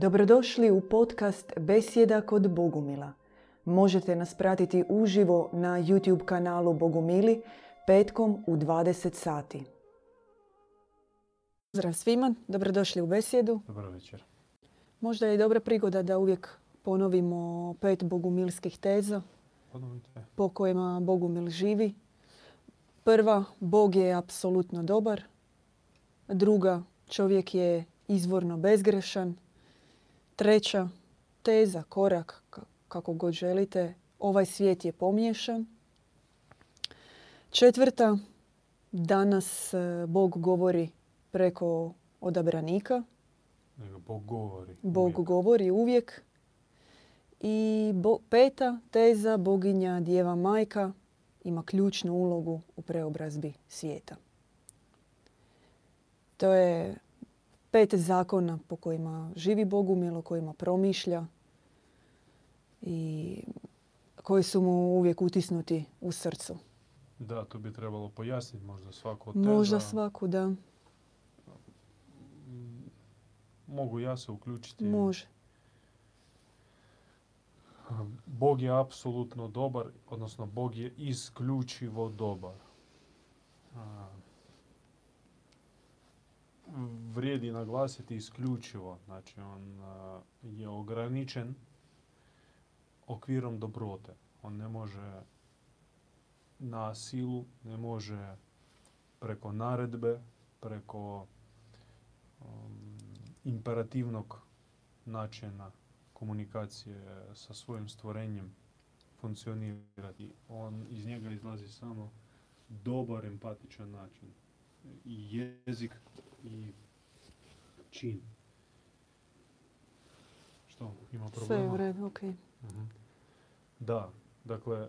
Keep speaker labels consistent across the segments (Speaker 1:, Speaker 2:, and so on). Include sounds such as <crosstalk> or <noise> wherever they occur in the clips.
Speaker 1: Dobrodošli u podcast Besjeda kod Bogumila. Možete nas pratiti uživo na YouTube kanalu Bogumili petkom u 20 sati. Pozdrav svima, dobrodošli u Besjedu.
Speaker 2: Dobro večer.
Speaker 1: Možda je dobra prigoda da uvijek ponovimo pet bogumilskih teza
Speaker 2: Ponovite.
Speaker 1: po kojima Bogumil živi. Prva, Bog je apsolutno dobar. Druga, čovjek je izvorno bezgrešan. Treća, teza, korak, kako god želite, ovaj svijet je pomiješan. Četvrta, danas e, Bog govori preko odabranika.
Speaker 2: Bog govori.
Speaker 1: Bog
Speaker 2: uvijek.
Speaker 1: govori uvijek. I bo- peta teza, boginja Djeva Majka, ima ključnu ulogu u preobrazbi svijeta. To je pet zakona po kojima živi Bogumil, o kojima promišlja i koji su mu uvijek utisnuti u srcu.
Speaker 2: Da, to bi trebalo pojasniti možda svaku od teza.
Speaker 1: Možda svaku da
Speaker 2: Mm, Mogu ja se uključiti.
Speaker 1: može.
Speaker 2: Bog je apsolutno dobar, odnosno Bog je isključivo dobar. Vrijedi naglasiti isključivo, znači on je ograničen okvirom dobrote. On ne može na silu, ne može preko naredbe, preko um, imperativnog načina komunikacije sa svojim stvorenjem funkcionirati. On iz njega izlazi samo dobar empatičan način. I jezik i čin. Što? Ima problema?
Speaker 1: Sve je u redu, ok.
Speaker 2: Mhm. Da, dakle,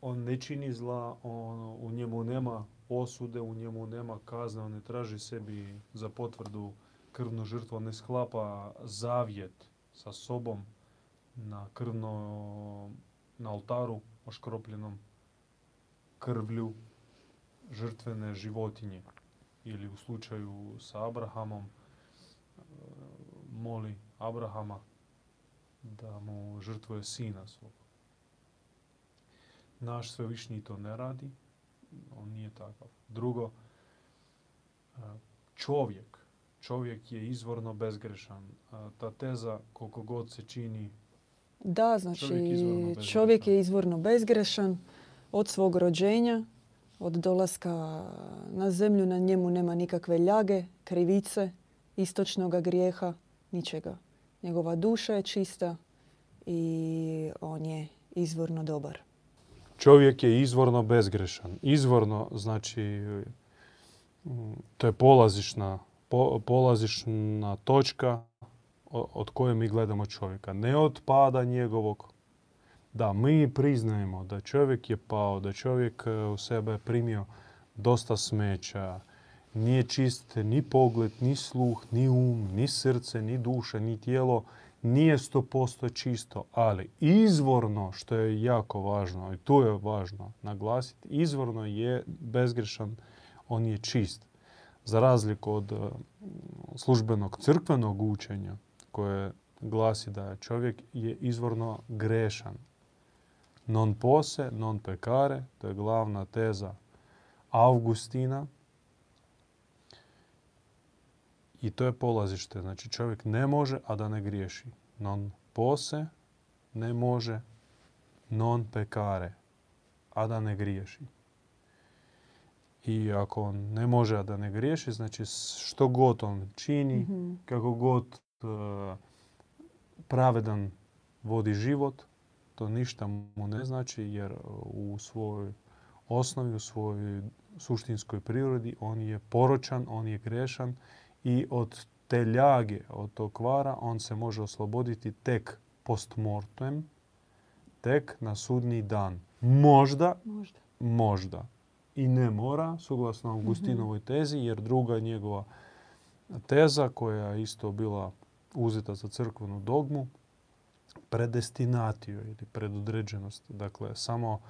Speaker 2: on ne čini zla, on, u njemu nema osude, u njemu nema kazne, on ne traži sebi za potvrdu krvnu žrtvu, on ne sklapa zavjet sa sobom na krvno, na oltaru oškropljenom krvlju žrtvene životinje. Ili u slučaju sa Abrahamom e, moli Abrahama da mu žrtvuje sina svog. Naš svevišnji to ne radi, on nije takav. Drugo, e, čovjek, čovjek je izvorno bezgrešan. E, Ta teza koliko god se čini
Speaker 1: Da, znači
Speaker 2: Čovjek
Speaker 1: je izvorno bezgrešan od svog rođenja, od dolaska na zemlju, na njemu nema nikakve ljage, krivice, istočnog grijeha, ničega. Njegova duša je čista i on je izvorno dobar.
Speaker 2: Čovjek je izvorno bezgrešan. Izvorno znači mm, to je polazišna, po- polazišna točka od koje mi gledamo čovjeka. Ne od pada njegovog. Da, mi priznajemo da čovjek je pao, da čovjek e, u sebe primio dosta smeća, nije čist ni pogled, ni sluh, ni um, ni srce, ni duša, ni tijelo, nije 100% čisto, ali izvorno, što je jako važno, i tu je važno naglasiti, izvorno je bezgrešan, on je čist. Za razliku od e, službenog crkvenog učenja koje glasi da čovjek je izvorno grešan. Non pose, non pecare, to je glavna teza Augustina. I to je polazište. Znači čovjek ne može, a da ne griješi. Non pose, ne može, non pecare, a da ne griješi. I ako on ne može, a da ne griješi, znači što god on čini,
Speaker 1: Mhm.
Speaker 2: kako god e, pravedan vodi život, to ništa mu ne znači jer u svojoj osnovi, u svojoj suštinskoj prirodi on je poročan, on je grešan i od te ljage, od tog kvara on se može osloboditi tek post mortem, tek na sudni dan. Možda
Speaker 1: Možda.
Speaker 2: možda i ne mora, suglasno Augustinovoj tezi, jer druga njegova teza koja je isto bila uzeta za crkvenu dogmu, predestinatio ili predodređenost. Dakle, samo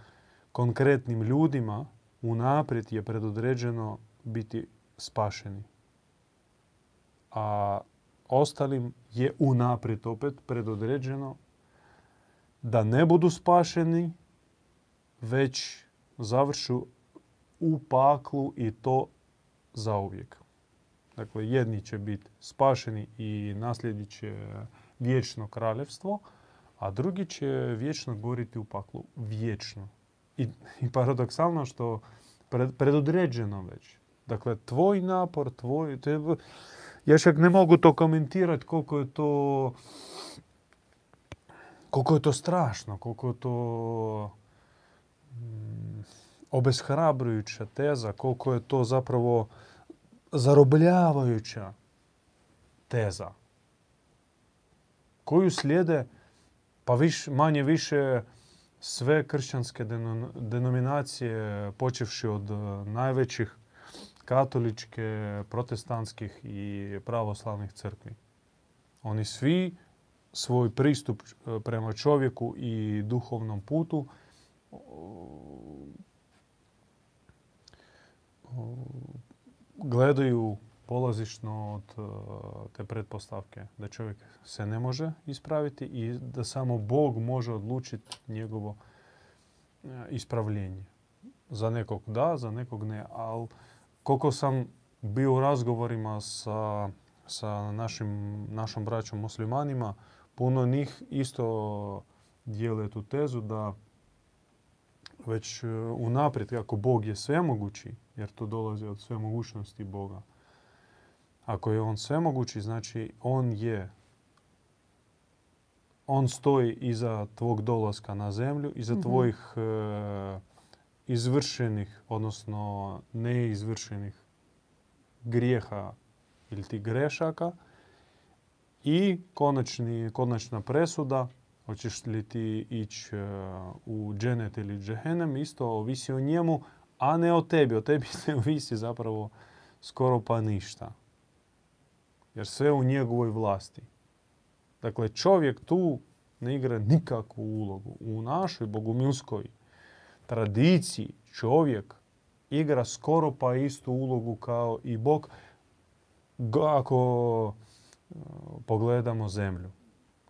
Speaker 2: konkretnim ljudima unaprijed je predodređeno biti spašeni. A ostalim je unaprijed opet predodređeno da ne budu spašeni, već završu u paklu i to zauvijek. Dakle, jedni će biti spašeni i naslijedit će vječno kraljevstvo, a drugi će vječno goriti u paklu. Vječno. I, i paradoksalno što pred, predodređeno već. Dakle, tvoj napor, tvoj... Te, ja čak ne mogu to komentirati koliko je to koliko je to strašno, koliko je to mm, obeshrabrujuća teza, koliko je to zapravo zarobljavajuća teza koju slijede pa viš, manje više sve kršćanske denominacije počevši od e, najvećih katoličke, protestantskih i pravoslavnih crkvi. Oni svi svoj pristup e, prema čovjeku i duhovnom putu gledaju polazišno od e, te pretpostavke da čovjek se ne može ispraviti i da samo Bog može odlučiti njegovo e, ispravljenje. Za nekog da, za nekog ne. Ali koliko sam bio u razgovorima sa, sa našim, našom braćom muslimanima, puno njih isto dijele tu tezu da već e, unaprijed, kako Bog je svemogući, jer to dolazi od svemogućnosti Boga, ako je on svemogući, znači on je on stoji iza tvog dolaska na zemlju, iza mm tvojih e, izvršenih, odnosno neizvršenih grijeha ili ti grešaka i konačni, konačna presuda, hoćeš li ti ići e, u dženet ili džehenem, isto ovisi o njemu, a ne o tebi. O tebi <laughs> ne ovisi zapravo skoro pa ništa. Jer sve u njegovoj vlasti. Dakle, čovjek tu ne igra nikakvu ulogu. U našoj bogumilskoj tradiciji čovjek igra skoro pa istu ulogu kao i Bog ako e, pogledamo zemlju.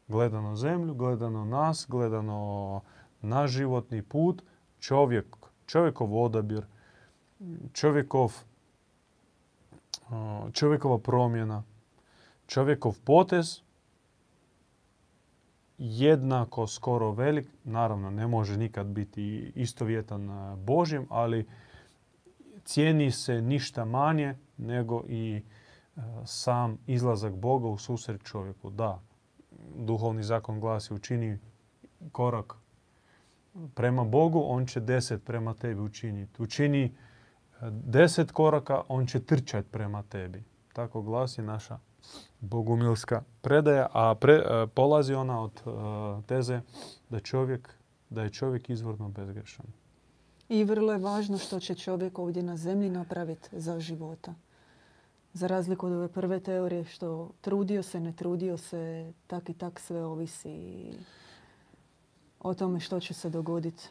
Speaker 2: Gledano zemlju, gledano nas, gledano naš životni put, čovjek, čovjekov odabir, čovjekov, e, čovjekova promjena, čovjekov potez jednako skoro velik, naravno ne može nikad biti istovjetan e, Božjem, ali cijeni se ništa manje nego i e, sam izlazak Boga u susret čovjeku. Da, duhovni zakon glasi učini korak prema Bogu, on će deset prema tebi učiniti. Učini e, deset koraka, on će trčati prema tebi. Tako glasi naša bogumilska predaja, a pre, polazi ona od teze da, čovjek, da je čovjek izvorno bezgrešan.
Speaker 1: I vrlo je važno što će čovjek ovdje na zemlji napraviti za života. Za razliku od ove prve teorije što trudio se, ne trudio se, tak i tak sve ovisi o tome što će se dogoditi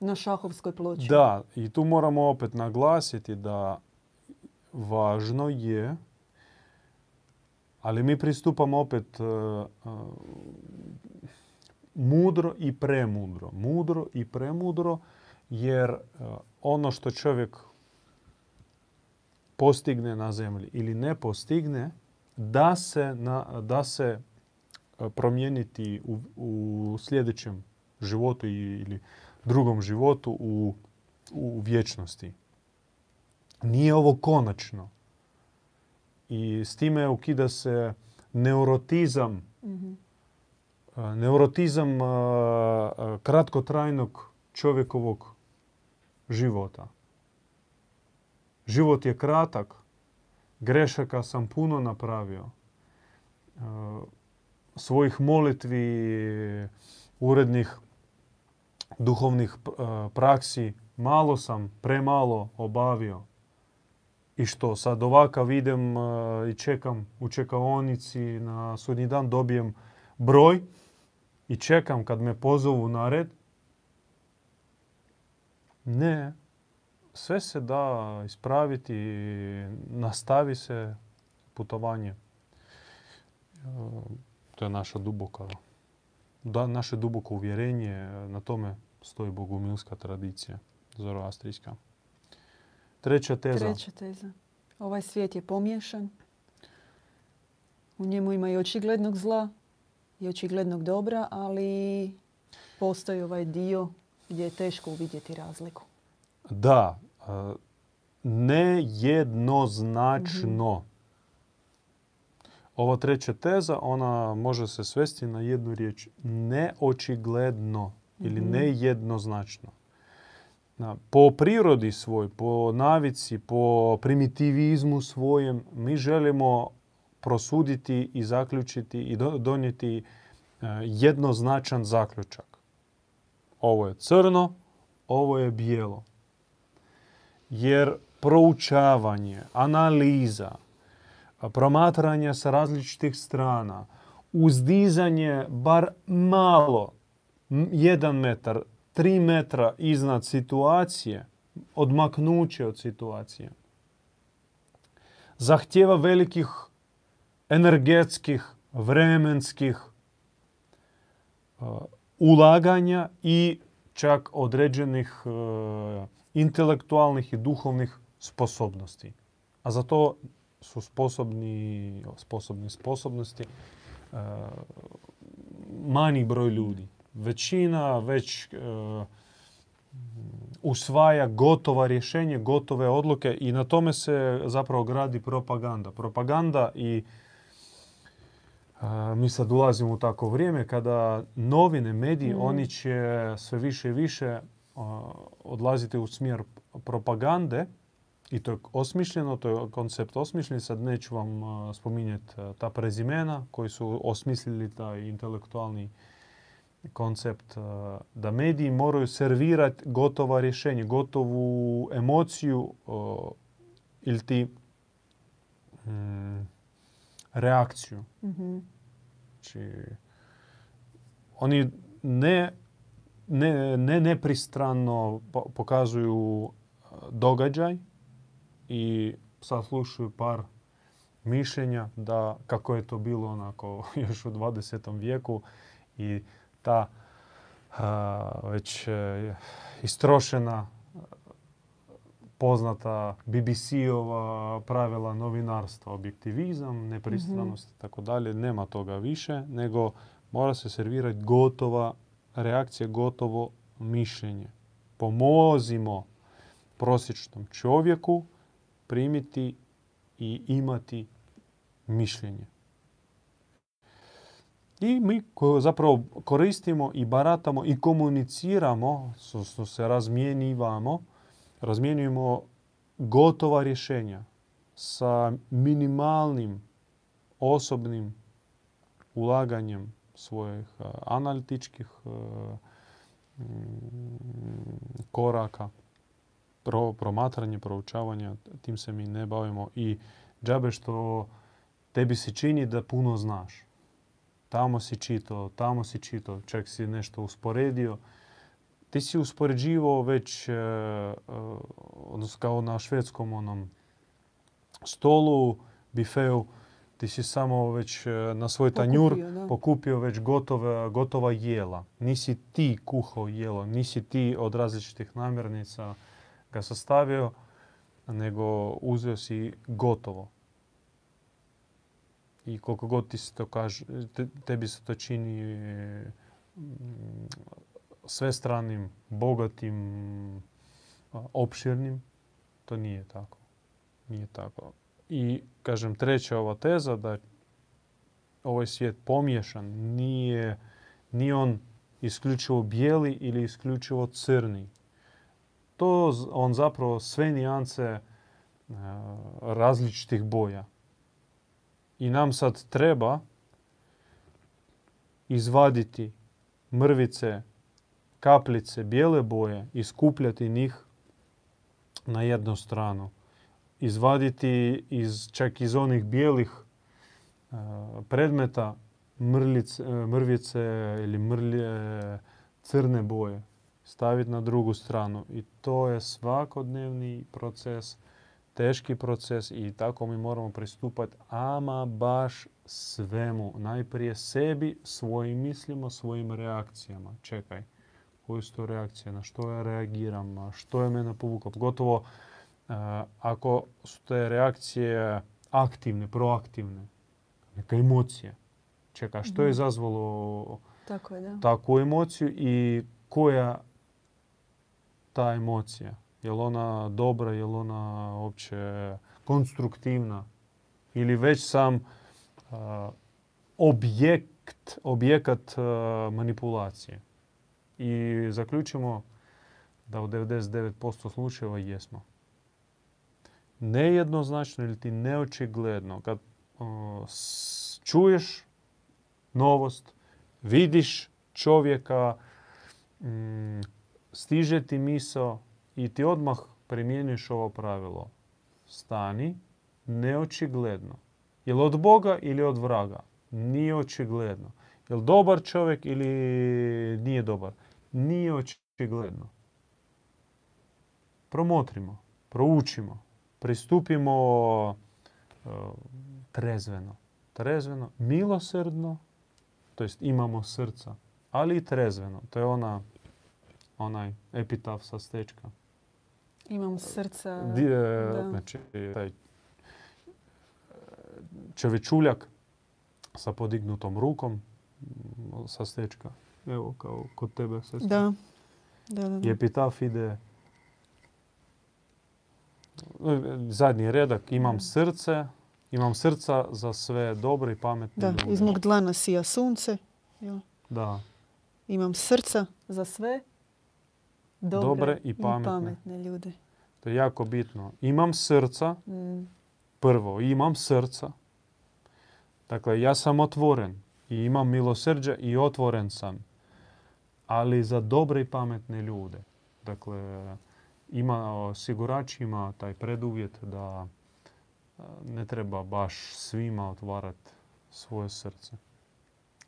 Speaker 1: na šahovskoj ploči.
Speaker 2: Da, i tu moramo opet naglasiti da važno je ali mi pristupamo opet uh, uh, mudro i premudro. Mudro i premudro jer uh, ono što čovjek postigne na zemlji ili ne postigne, da se, na, da se promijeniti u, u sljedećem životu ili drugom životu u, u vječnosti. Nije ovo konačno. I s time ukida se neurotizam, mm neurotizam kratkotrajnog čovjekovog života. Život je kratak, grešaka sam puno napravio. Svojih molitvi, urednih duhovnih praksi malo sam, premalo obavio. I što, sad ovakav idem i čekam u čekaonici na sudnji dan, dobijem broj i čekam kad me pozovu na red. Ne, sve se da ispraviti, nastavi se putovanje. to je naša duboka, da, naše duboko uvjerenje, na tome stoji bogumilska tradicija, zoroastrijska. Treća teza.
Speaker 1: Treća teza. Ovaj svijet je pomiješan. U njemu ima i očiglednog zla i očiglednog dobra, ali postoji ovaj dio gdje je teško uvidjeti razliku.
Speaker 2: Da, nejednoznačno. Mhm. Ova treća teza, ona može se svesti na jednu riječ. Neočigledno ili mhm. nejednoznačno. Po prirodi svoj, po navici, po primitivizmu svojem, mi želimo prosuditi i zaključiti i donijeti e, jednoznačan zaključak. Ovo je crno, ovo je bijelo. Jer proučavanje, analiza, promatranje sa različitih strana, uzdizanje bar malo, jedan metar, tri metra iznad situacije, odmaknuće od situacije, zahtjeva velikih energetskih, vremenskih uh, ulaganja i čak određenih uh, intelektualnih i duhovnih sposobnosti. A za to su sposobni, sposobni sposobnosti uh, manji broj ljudi. Većina već usvaja gotova rješenja, gotove odluke i na tome se zapravo gradi propaganda. Propaganda i mi sad ulazimo u tako vrijeme kada novine, mediji, mm. oni će sve više i više odlaziti u smjer propagande i to je osmišljeno, to je koncept osmišljen. Sad neću vam spominjati ta prezimena koji su osmislili taj intelektualni koncept da mediji moraju servirati gotova rješenja, gotovu emociju ili ti mm, reakciju. mm Znači, oni ne, ne, ne nepristrano pokazuju događaj i saslušuju par mišljenja da kako je to bilo onako <laughs> još u 20. vijeku i ta već e, istrošena poznata BBC-ova pravila novinarstva, objektivizam, nepristranost i tako dalje. Nema toga više, nego mora se servirati gotova reakcija, gotovo mišljenje. Pomozimo prosječnom čovjeku primiti i imati mišljenje. I mi zapravo koristimo i baratamo i komuniciramo, se razmijenivamo razmjenjujemo gotova rješenja sa minimalnim osobnim ulaganjem svojih analitičkih koraka, pro, promatranje, proučavanja, tim se mi ne bavimo i džabe što tebi se čini da puno znaš. Tamo si čitao, tamo si čitao, čak si nešto usporedio ti si uspoređivao već, e, e, odnosno kao na švedskom onom stolu, bifeu, ti si samo već e, na svoj tanjur pokupio, već gotova, gotova jela. Nisi ti kuhao jelo, nisi ti od različitih namirnica ga sastavio, nego uzeo si gotovo. I koliko god ti se to kaže, tebi se to čini svestranim, bogatim, opširnim. To nije tako. Nije tako. I, kažem, treća ova teza da ovaj svijet pomiješan, nije, nije on isključivo bijeli ili isključivo crni. To on zapravo sve nijance različitih boja. I nam sad treba izvaditi mrvice kapljice bijele boje i skupljati njih na jednu stranu. Izvaditi iz, čak iz onih bijelih uh, predmeta mrlice, mrvice ili mrlje crne boje. Staviti na drugu stranu. I to je svakodnevni proces. Teški proces i tako mi moramo pristupati ama baš svemu. Najprije sebi, svojim mislima, svojim reakcijama. Čekaj, koje su to reakcije, na što ja reagiram, što je mene povuklo. Pogotovo uh, ako su te reakcije aktivne, proaktivne, neka emocija. Čekaj, što je
Speaker 1: Mhm.
Speaker 2: izazvalo
Speaker 1: Tako da.
Speaker 2: takvu emociju i koja ta emocija? Je li ona dobra, je li ona uopće konstruktivna? Ili već sam a, objekt, objekat a, manipulacije? I zaključimo da u 99% slučajeva jesmo. Nejednoznačno ili ti neočigledno kad a, s- čuješ novost, vidiš čovjeka, mm, stiže ti misao i ti odmah primjenjuješ ovo pravilo. Stani, neočigledno. Je li od Boga ili od vraga? Nije očigledno. Je li dobar čovjek ili nije dobar? Nije očigledno. Promotrimo, proučimo, pristupimo e, trezveno. Trezveno, milosrdno, to jest imamo srca, ali i trezveno. To je ona, onaj epitaf sa stečka.
Speaker 1: Imam srca.
Speaker 2: Di, e,
Speaker 1: da.
Speaker 2: Znači, taj e, čovječuljak sa podignutom rukom sa stečka. Evo, kao kod tebe, sestra.
Speaker 1: Da. Da, da,
Speaker 2: I
Speaker 1: da.
Speaker 2: epitaf ide e, zadnji redak. Imam srce, imam srca za sve dobre i pametne
Speaker 1: Da,
Speaker 2: ljude.
Speaker 1: iz mog dlana sija sunce. jel?
Speaker 2: Da.
Speaker 1: Imam srca za sve dobre,
Speaker 2: Dobre i pametne.
Speaker 1: pametne ljude.
Speaker 2: To je jako bitno. Imam srca,
Speaker 1: Mm,
Speaker 2: prvo, imam srca. Dakle, ja sam otvoren i imam milosrđe i otvoren sam. Ali za dobre i pametne ljude. Dakle, ima, osigurač ima taj preduvjet da a, ne treba baš svima otvarati svoje srce.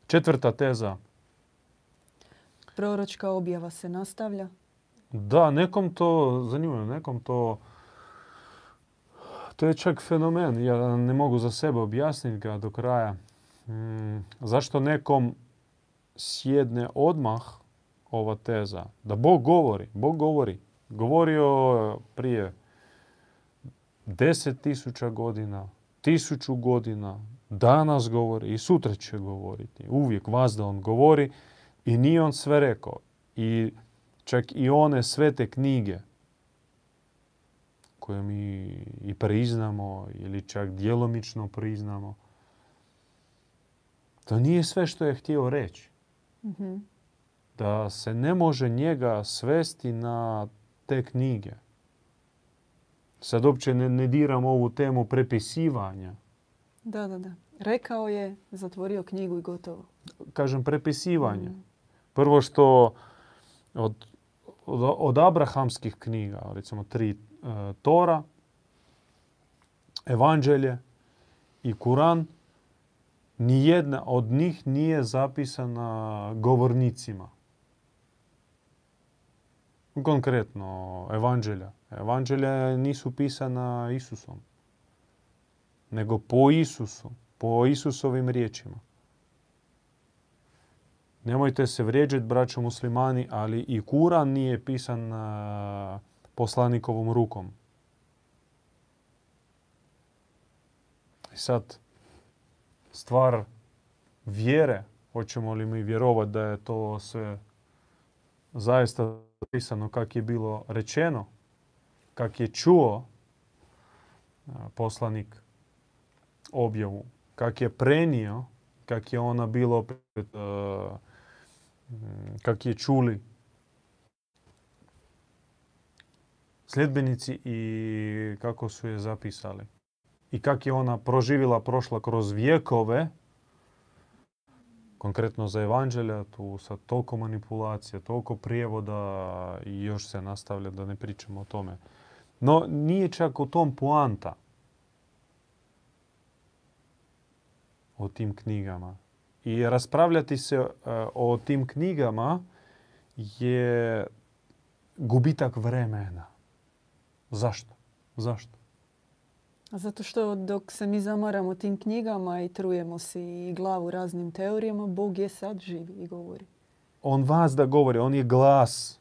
Speaker 2: Četvrta teza.
Speaker 1: Proročka objava se nastavlja.
Speaker 2: Da, nekom to zanimljivo, nekom to to je čak fenomen. Ja ne mogu za sebe objasniti ga do kraja. Mm, zašto nekom sjedne odmah ova teza? Da Bog govori, Bog govori. Govorio prije deset tisuća godina, tisuću godina, danas govori i sutra će govoriti. Uvijek vas da on govori i nije on sve rekao. I čak i one svete knjige koje mi i priznamo ili čak djelomično priznamo, to nije sve što je htio reći.
Speaker 1: Mhm.
Speaker 2: Da se ne može njega svesti na te knjige. Sad uopće ne, ne diram ovu temu prepisivanja.
Speaker 1: Da, da, da. Rekao je, zatvorio knjigu i gotovo.
Speaker 2: Kažem prepisivanja.
Speaker 1: Mm.
Speaker 2: Prvo što od, od, od abrahamskih knjiga, recimo tri e, Tora, Evanđelje i Kuran, nijedna od njih nije zapisana govornicima. Konkretno, Evanđelja. Evanđelja nisu pisana Isusom, nego po Isusu, po Isusovim riječima. Nemojte se vrijeđati, braćo muslimani, ali i Kuran nije pisan a, poslanikovom rukom. I sad, stvar vjere, hoćemo li mi vjerovati da je to sve zaista pisano kak je bilo rečeno, kak je čuo poslanik objavu, kak je prenio, kak je ona bilo opet, a, mm, kak je čuli sljedbenici i kako su je zapisali. I kak je ona proživjela, prošla kroz vjekove, konkretno za evanđelja, tu sa toliko manipulacija, toliko prijevoda i još se nastavlja da ne pričamo o tome. No, nije čak u tom poanta o tim knjigama. I raspravljati se e, o tim knjigama je gubitak vremena. Zašto? Zašto?
Speaker 1: Zato što dok se mi zamaramo tim knjigama i trujemo si glavu raznim teorijama, Bog je sad živi i govori.
Speaker 2: On vas da govori, on je glas.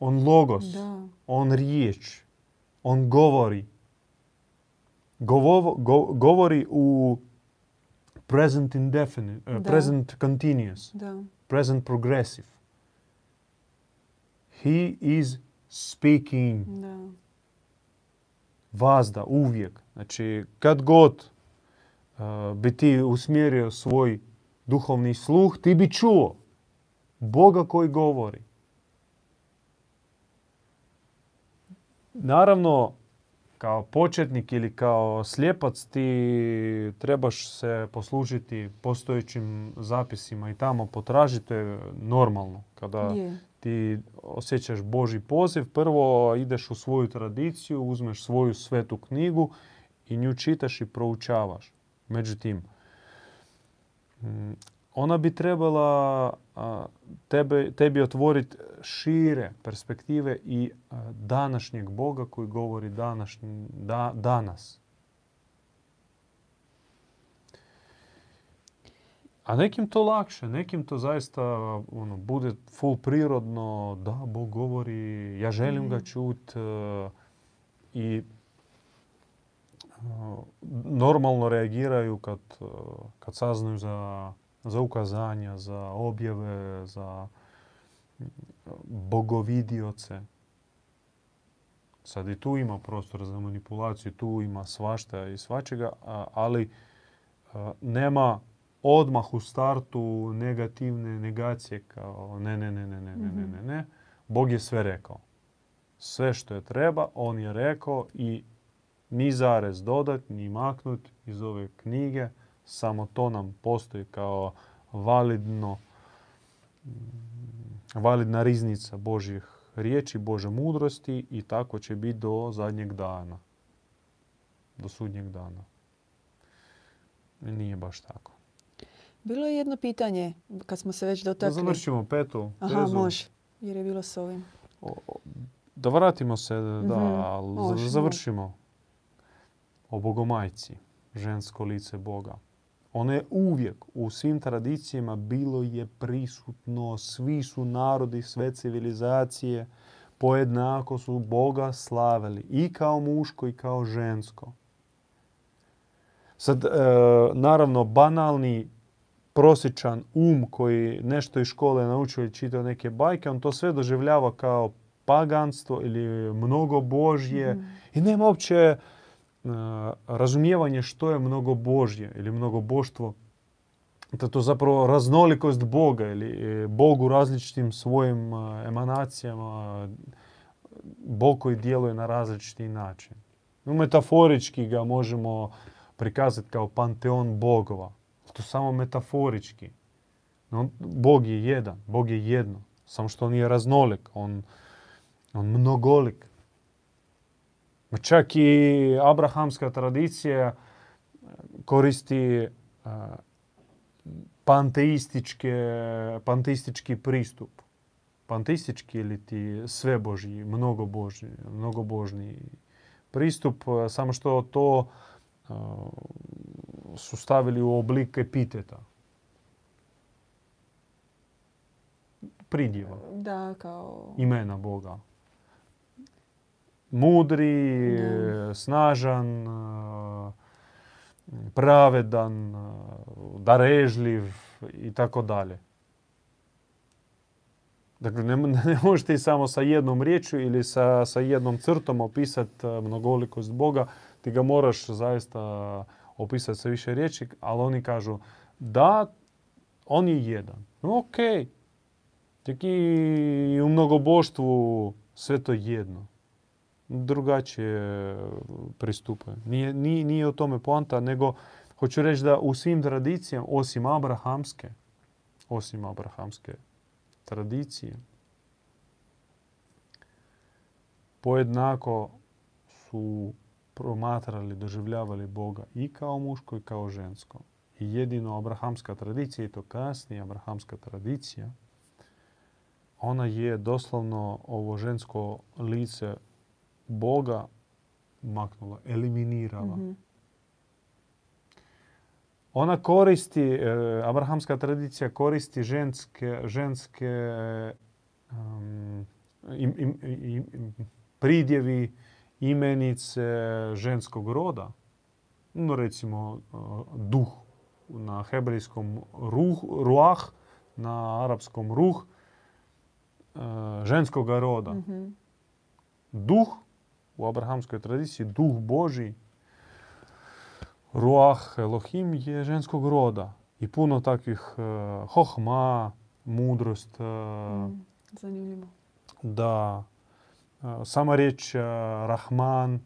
Speaker 2: On logos.
Speaker 1: Da.
Speaker 2: On riječ. On govori. Govo- go- govori u present indefinite, uh, present continuous,
Speaker 1: Da.
Speaker 2: present progressive. He is speaking.
Speaker 1: Da.
Speaker 2: Vazda, uvijek. Znači, kad god uh, bi ti usmjerio svoj duhovni sluh, ti bi čuo Boga koji govori. Naravno, kao početnik ili kao slijepac ti trebaš se poslužiti postojećim zapisima i tamo potražiti, to je normalno. Kada
Speaker 1: Je.
Speaker 2: ti osjećaš Boži poziv, prvo ideš u svoju tradiciju, uzmeš svoju svetu knjigu i nju čitaš i proučavaš. Međutim, ona bi trebala tebe, tebi otvoriti šire perspektive i današnjeg Boga koji govori današnji, da, danas. A nekim to lakše, nekim to zaista ono, bude full prirodno, da, Bog govori, ja želim ga
Speaker 1: Mhm.
Speaker 2: čut e, i e, normalno reagiraju kad, e, kad saznaju za, za ukazanja, za objave, za bogovidioce. Sad i tu ima prostora za manipulaciju, tu ima svašta i svačega, ali nema odmah u startu negativne negacije kao ne, ne, ne, ne, ne, ne, ne, ne, ne. Bog je sve rekao. Sve što je treba, on je rekao i ni zarez dodat, ni maknut iz ove knjige. Samo to nam postoji kao validno, validna riznica Božjih riječi, Bože mudrosti i tako će biti do zadnjeg dana. Do sudnjeg dana. Nije baš tako.
Speaker 1: Bilo je jedno pitanje, kad smo se već
Speaker 2: Da
Speaker 1: dotakli.
Speaker 2: završimo petu
Speaker 1: Aha,
Speaker 2: tezu.
Speaker 1: može. Jer je bilo s ovim.
Speaker 2: O- Da vratimo se, da,
Speaker 1: Mhm,
Speaker 2: ali za-
Speaker 1: može,
Speaker 2: završimo. O Bogomajci, žensko lice Boga. Ono je uvijek u svim tradicijama bilo je prisutno. Svi su narodi, sve civilizacije pojednako su Boga slavili. I kao muško i kao žensko. Sad, e, naravno, banalni prosječan um koji nešto iz škole naučio i čitao neke bajke, on to sve doživljava kao paganstvo ili mnogobožje
Speaker 1: Mhm.
Speaker 2: i nema uopće razumijevanje što je mnogobožje ili mnogoboštvo. Da to zapravo raznolikost Boga ili e, Bog u različitim svojim emanacijama, Bog koji djeluje na različiti način. Metaforički ga možemo prikazati kao panteon bogova. To samo metaforički. No, Bog je jedan, Bog je jedno. Samo što on je raznolik, on mnogolik. Čak i abrahamska tradicija koristi a, panteističke, panteistički pristup. Panteistički ili ti svebožji, mnogobožni, mnogobožni pristup, a, samo što to su stavili u oblik epiteta. Pridjeva
Speaker 1: Da, kao...
Speaker 2: imena Boga. Mudri,
Speaker 1: Da.
Speaker 2: snažan, e, pravedan, e, darežljiv i tako dalje. Dakle, ne, <laughs> ne možete samo sa jednom riječju ili sa, sa jednom crtom opisati e, mnogolikost Boga. Ti ga moraš zaista opisati sa više riječi, ali oni kažu da, on je jedan. No, ok, Tek i u mnogoboštvu sve to jedno. Drugačije pristupaju. Nije, nije, nije o tome poanta, nego hoću reći da u svim tradicijama, osim abrahamske, osim abrahamske tradicije, pojednako su promatrali, doživljavali Boga i kao muško i kao žensko. I jedino abrahamska tradicija, i to kasnije abrahamska tradicija, ona je doslovno ovo žensko lice Boga maknula, eliminirala.
Speaker 1: Mhm.
Speaker 2: Ona koristi, e, abrahamska tradicija koristi ženske, ženske um, im, im, im- pridjevi, imenice ženskog roda. No recimo e, duh na hebrejskom ruh, ruah, na arapskom ruh, e, ženskoga roda.
Speaker 1: Mhm.
Speaker 2: Duh u abrahamskoj tradiciji, duh Boži, Ruah Elohim je ženskog roda. I puno takvih e, hohma, mudrost, e,
Speaker 1: Mm, Zanimljivo.
Speaker 2: da e, sama riječ Rahman,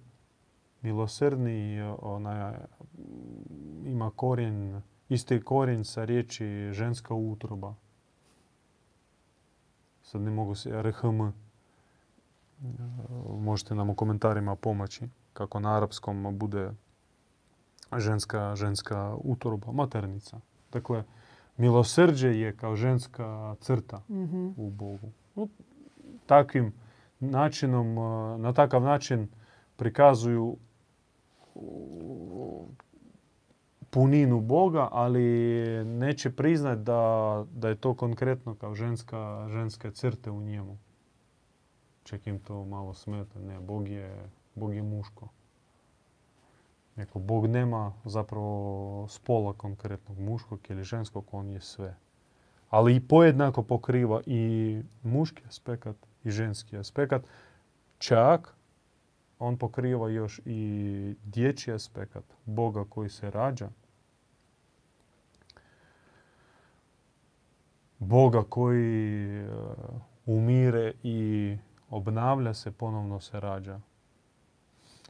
Speaker 2: milosrdni, ona mm, ima korijen, isti korijen sa riječi ženska utroba. Sad ne mogu se, RHM. Možete nam u komentarima pomoći kako na arapskom bude ženska, ženska utroba, maternica. Dakle, milosrđe je kao ženska crta
Speaker 1: Mhm.
Speaker 2: u Bogu. No, takvim načinom, uh, na takav način prikazuju uh, puninu Boga, ali neće priznat da, da je to konkretno kao ženska, ženske crte u njemu. Čak im to malo smeta. Ne, Bog je, Bog je muško. Neko, Bog nema zapravo spola konkretnog, muškog ili ženskog, on je sve. Ali i pojednako pokriva i muški aspekt i ženski aspekt. Čak on pokriva još i dječji aspekt Boga koji se rađa. Boga koji e, umire i obnavlja se, ponovno se rađa.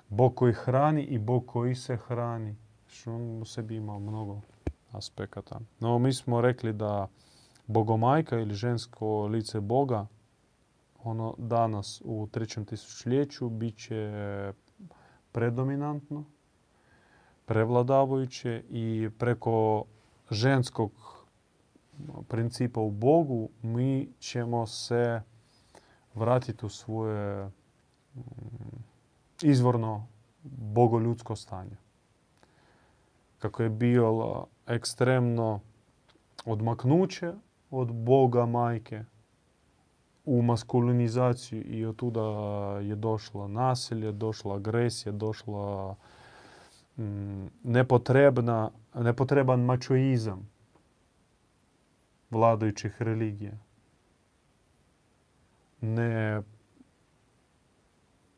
Speaker 2: Bog koji hrani i Bog koji se hrani. Što on u sebi ima mnogo aspekata. No, mi smo rekli da bogomajka ili žensko lice Boga, ono danas u trećem tisućljeću bit će predominantno, prevladavajuće i preko ženskog principa u Bogu mi ćemo se vratiti u svoje mm, izvorno bogoljudsko stanje. Kako je bilo ekstremno odmaknuće od Boga majke u maskulinizaciju i od tuda je došla nasilje, došla agresija, došla mm, nepotrebna, nepotreban mačoizam vladajućih religija. Ne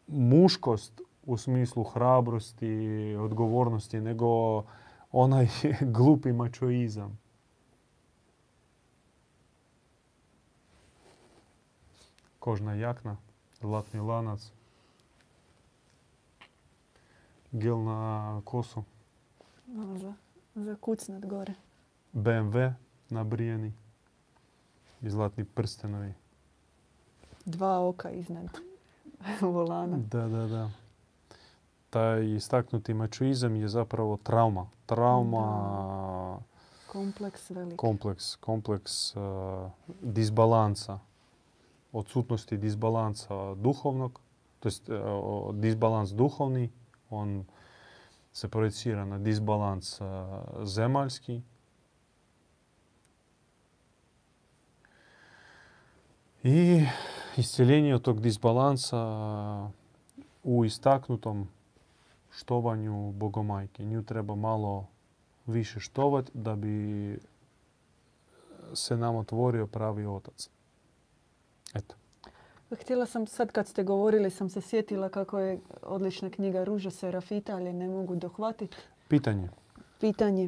Speaker 2: muškost u smislu hrabrosti, odgovornosti, nego onaj <laughs> glupi mačoizam. Kožna jakna, zlatni lanac, gel na kosu,
Speaker 1: Malo za, za kucnat gore.
Speaker 2: BMW nabrijeni i zlatni prstenovi.
Speaker 1: Dva oka iznad <laughs> volana.
Speaker 2: Da, da, da. Taj istaknuti mačoizam je zapravo trauma. Trauma,
Speaker 1: Kompleks velik.
Speaker 2: kompleks, kompleks uh, disbalansa. Odsutnosti disbalansa duhovnog, to jest uh, disbalans duhovni, on se projecira na disbalans uh, zemaljski. I od tog disbalansa u istaknutom štovanju Bogomajke. Nju treba malo više štovat da bi se nam otvorio pravi otac. Eto.
Speaker 1: Htjela sam sad kad ste govorili sam se sjetila kako je odlična knjiga Ruža Serafita, ali ne mogu dohvatiti.
Speaker 2: Pitanje.
Speaker 1: Pitanje.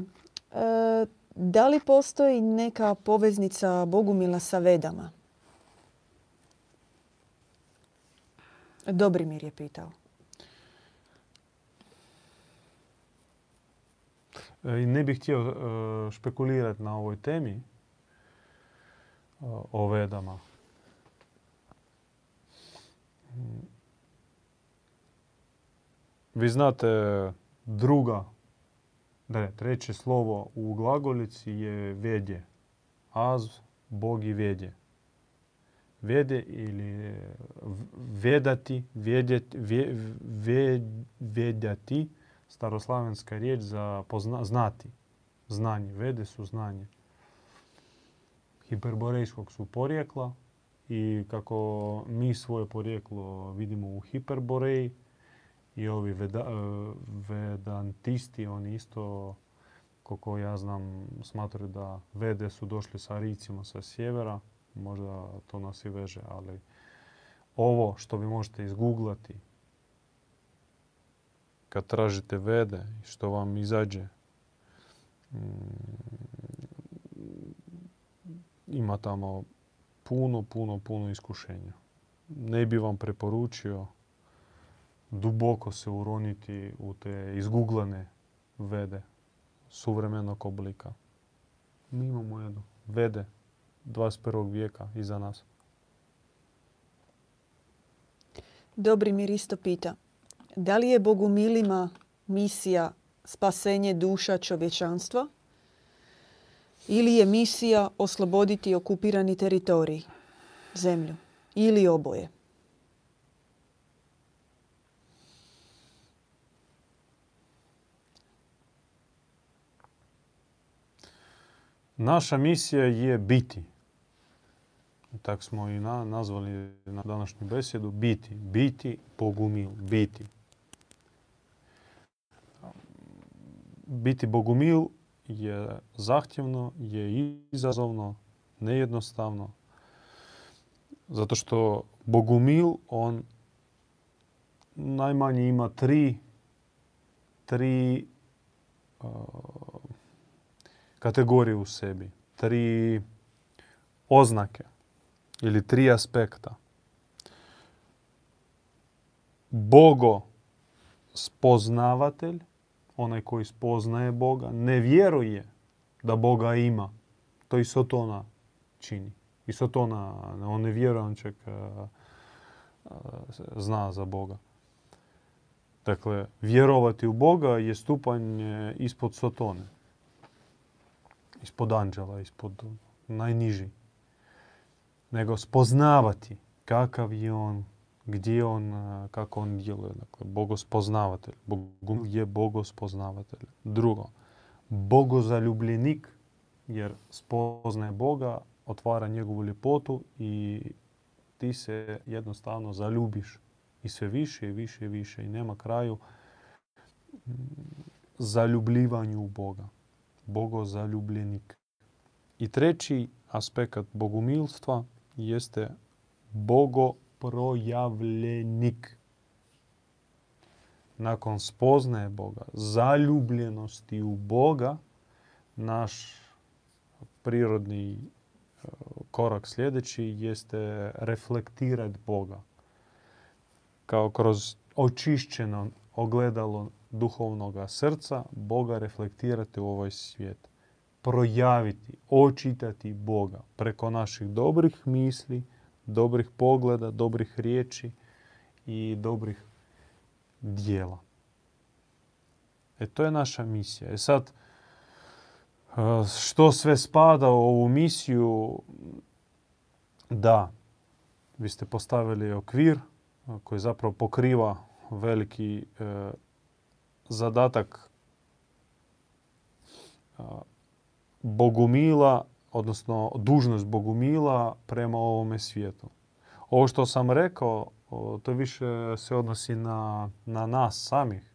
Speaker 1: E, da li postoji neka poveznica Bogumila sa Vedama? Dobrimir je pitao.
Speaker 2: E, I ne bih htio e, špekulirati na ovoj temi e, o vedama. Vi znate druga, ne, treće slovo u glagolici je vedje. Az, Bog i vedje. Vede ili vedati, vedjeti, vedjati, staroslavenska riječ za znati. Znanje. Vede su znanje. Hiperborejskog su porijekla i kako mi svoje porijeklo vidimo u Hiperboreji i ovi veda, vedantisti, oni isto koliko ja znam, smatruju da vede su došli sa Aricima sa sjevera. Možda to nas i veže, ali ovo što vi možete izgooglati kad tražite vede i što vam izađe, mm, ima tamo puno, puno, puno iskušenja. Ne bi vam preporučio duboko se uroniti u te izguglane vede suvremenog oblika. Mi imamo jedno vede 21. vijeka iza nas.
Speaker 1: Dobrimir isto pita. Da li je Bogumilima misija spasenje duša čovječanstva ili je misija osloboditi okupirani teritorij, zemlju ili oboje?
Speaker 2: Naša misija je biti. Tak smo i nazvali na današnju besjedu biti. Biti bogumil. Biti. Biti bogumil je zahtjevno, je izazovno, nejednostavno. Zato što bogumil, on najmanje ima tri, tri kategorije u sebi, tri oznake ili tri aspekta. Bogo spoznavatelj, onaj koji spoznaje Boga, ne vjeruje da Boga ima. To i Sotona čini. I Sotona, on ne vjeruje, on čak zna za Boga. Dakle, vjerovati u Boga je stupanj ispod Sotone ispod anđela, ispod najniži. Nego spoznavati kakav je on, gdje on, kako on djeluje. Dakle, bogospoznavatelj. Bog je bogospoznavatelj. Drugo, bogozaljubljenik, jer spoznaje Boga, otvara njegovu ljepotu i ti se jednostavno zaljubiš. I sve više i više i više. I nema kraju zaljubljivanju u Boga bogozaljubljenik. I treći aspekt bogumilstva jeste bogoprojavljenik. Nakon spoznaje Boga, zaljubljenosti u Boga, naš prirodni e, korak sljedeći jeste reflektirati Boga. Kao kroz očišćeno ogledalo duhovnog srca Boga reflektirati u ovaj svijet. Projaviti, očitati Boga preko naših dobrih misli, dobrih pogleda, dobrih riječi i dobrih dijela. E to je naša misija. E sad, e, što sve spada u ovu misiju? Da, vi ste postavili okvir koji zapravo pokriva veliki e, zadatak bogumila, odnosno dužnost bogumila prema ovome svijetu. Ovo što sam rekao, to više se odnosi na, na nas samih.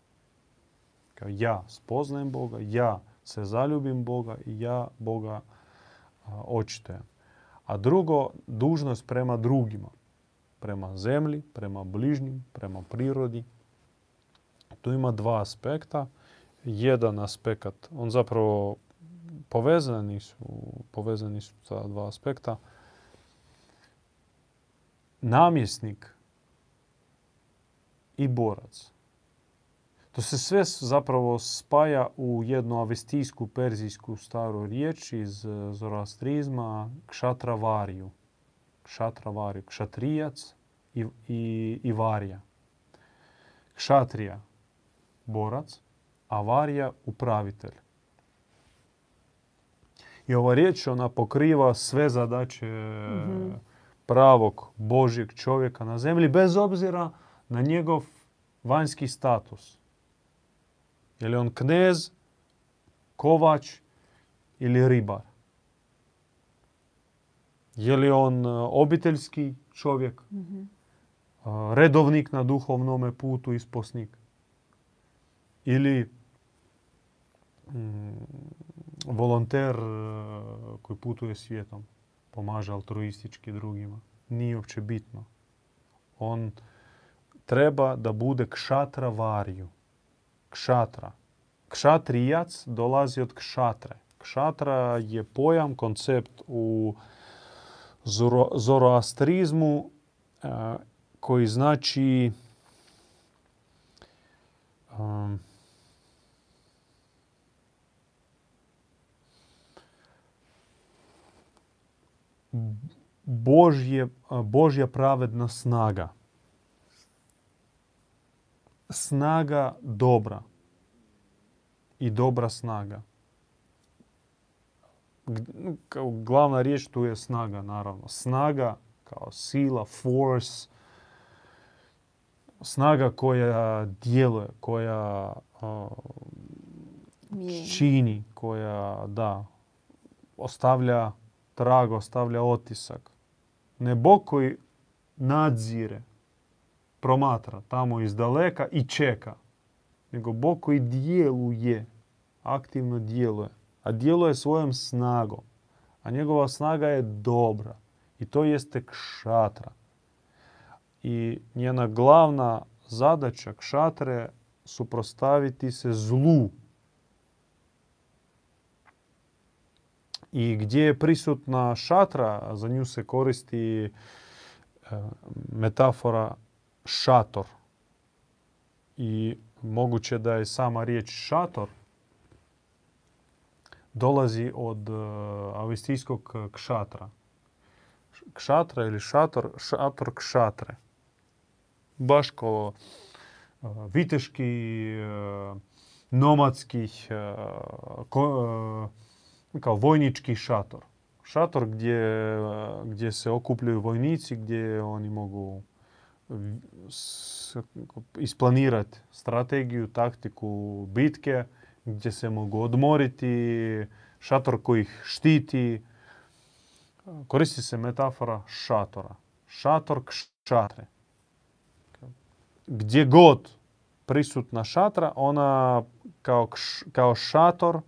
Speaker 2: Kao ja spoznajem Boga, ja se zaljubim Boga i ja Boga očitujem. A drugo, dužnost prema drugima. Prema zemlji, prema bližnjim, prema prirodi, tu ima dva aspekta. Jedan aspekt, on zapravo povezani su, povezani su ta dva aspekta. Namjesnik i borac. To se sve zapravo spaja u jednu avestijsku, perzijsku staru riječ iz e, zoroastrizma kšatravariju. Kšatravariju, kšatrijac i, i, i varija. Kšatrija borac, avarija upravitelj. I ova riječ ona pokriva sve zadaće mm pravog Božjeg čovjeka na zemlji, bez obzira na njegov vanjski status. Je li on knez, kovač ili ribar? Je li on e, obiteljski čovjek,
Speaker 1: Mhm.
Speaker 2: e, redovnik na duhovnome putu, isposnik? Ili mm, volonter e, koji putuje svijetom, pomaže altruistički drugima. Nije uopće bitno. On treba da bude kšatra variju. Kšatra. Kšatrijac dolazi od kšatre. Kšatra je pojam, koncept u zoro- zoroastrizmu e, koji znači Božje, Božja pravedna snaga. Snaga dobra. I dobra snaga. Kao Glavna riječ tu je snaga, naravno. Snaga kao sila, force, snaga koja djeluje, koja
Speaker 1: Mijenja.
Speaker 2: čini, koja, da, ostavlja trag, ostavlja otisak. Ne Bog koji nadzire, promatra tamo iz daleka i čeka, nego Bog koji djeluje, aktivno djeluje, a djeluje svojom snagom. A njegova snaga je dobra i to jeste kšatra. I njena glavna zadaća kšatre suprostaviti se zlu. I gdje je prisutna šatra, za nju se koristi metafora šator. I moguće da je sama riječ šator dolazi od avistijskog kšatra. Kšatra ili šator, šator kšatre. Baš kao e, viteški, nomadskih, ko- kao vojnički šator. Šator gdje, gdje se okupljaju vojnici, gdje oni mogu isplanirati strategiju, taktiku bitke, gdje se mogu odmoriti, šator koji ih štiti. Koristi se metafora šatora. Šator kšatre. Gdje god prisutna šatra, ona kao, kao šator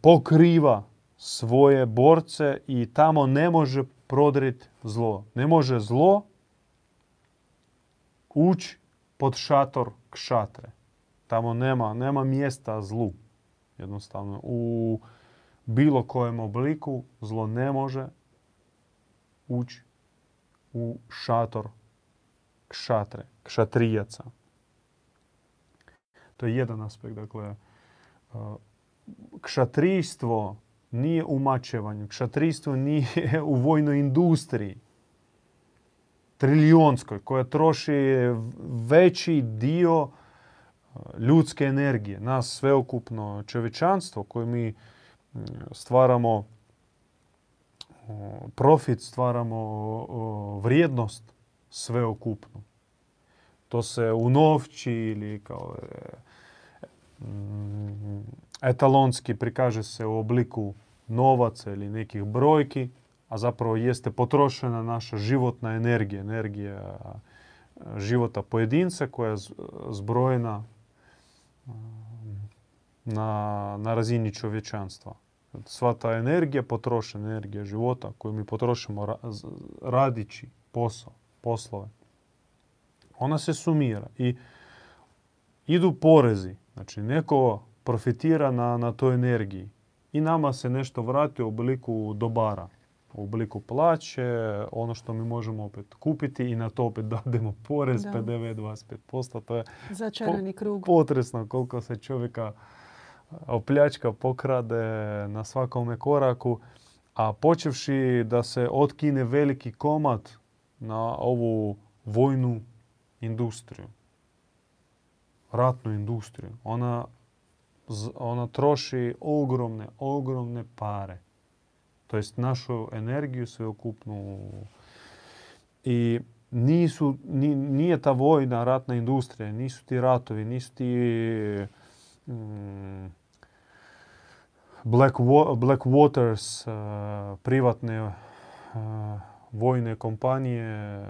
Speaker 2: pokriva svoje borce i tamo ne može prodrit zlo. Ne može zlo ući pod šator kšatre. Tamo nema, nema mjesta zlu. Jednostavno, u bilo kojem obliku zlo ne može ući u šator kšatre, kšatrijaca. To je jedan aspekt. Dakle, uh, kšatrijstvo nije u mačevanju. Kšatrijstvo nije <laughs> u vojnoj industriji trilionskoj koja troši veći dio uh, ljudske energije. Nas sveokupno čovječanstvo koje mi stvaramo profit, stvaramo vrijednost sveokupnu. To se u novči ili kao e, etalonski prikaže se u obliku novaca ili nekih brojki, a zapravo jeste potrošena naša životna energija, energija e, života pojedinca koja je z- zbrojena um, na, na razini čovječanstva. Sva ta energija, potrošena energija života koju mi potrošimo radići posao, poslove, ona se sumira i idu porezi. Znači, neko profitira na, na toj energiji i nama se nešto vrati u obliku dobara, u obliku plaće, ono što mi možemo opet kupiti i na to opet <laughs> dademo porez,
Speaker 1: Da.
Speaker 2: PDV 25%. To je
Speaker 1: Začarani krug.
Speaker 2: potresno koliko se čovjeka opljačka, pokrade na svakome koraku, a počevši da se otkine veliki komad na ovu vojnu industriju, ratnu industriju. Ona, ona troši ogromne, ogromne pare. to jest našu energiju sveukupnu. I nisu, nije ta vojna ratna industrija, nisu ti ratovi, nisu ti mm, Black, Black Waters, uh, privatne uh, vojne kompanije,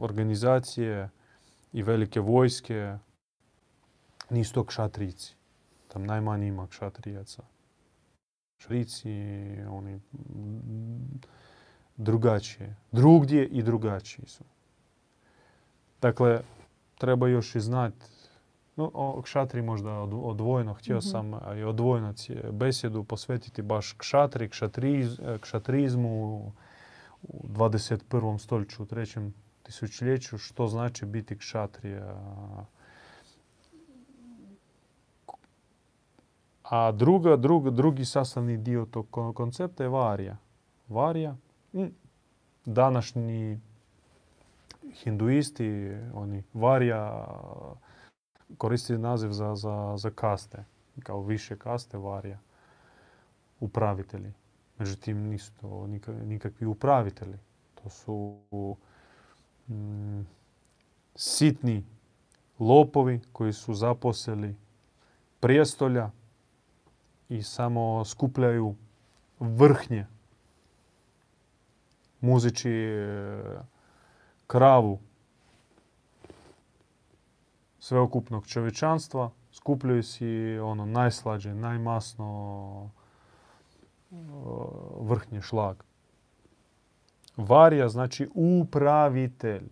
Speaker 2: organizacije i velike vojske, nisu to kšatrici. Tam najmanje ima kšatrijaca. Šrici, oni drugačije. Drugdje i drugačiji su. Dakle, treba još i znati no, o kšatri možda odvojeno, htio mm-hmm. sam i odvojeno besjedu posvetiti baš kšatri, kšatriz, kšatrizmu u 21. stoljeću, u trećem tisućljeću, što znači biti kšatrija. A druga, drug, drugi sastavni dio tog koncepta je varija. Varija, današnji hinduisti, oni varija koristi naziv za, za, za kaste, kao više kaste varija, upravitelji. Međutim, nisu to nikakvi upravitelji. To su mm, sitni lopovi koji su zaposeli prijestolja i samo skupljaju vrhnje muzići e, kravu sveokupnog čovječanstva, skupljaju si ono najslađe, najmasno e, vrhnji šlag. Varija znači upravitelj.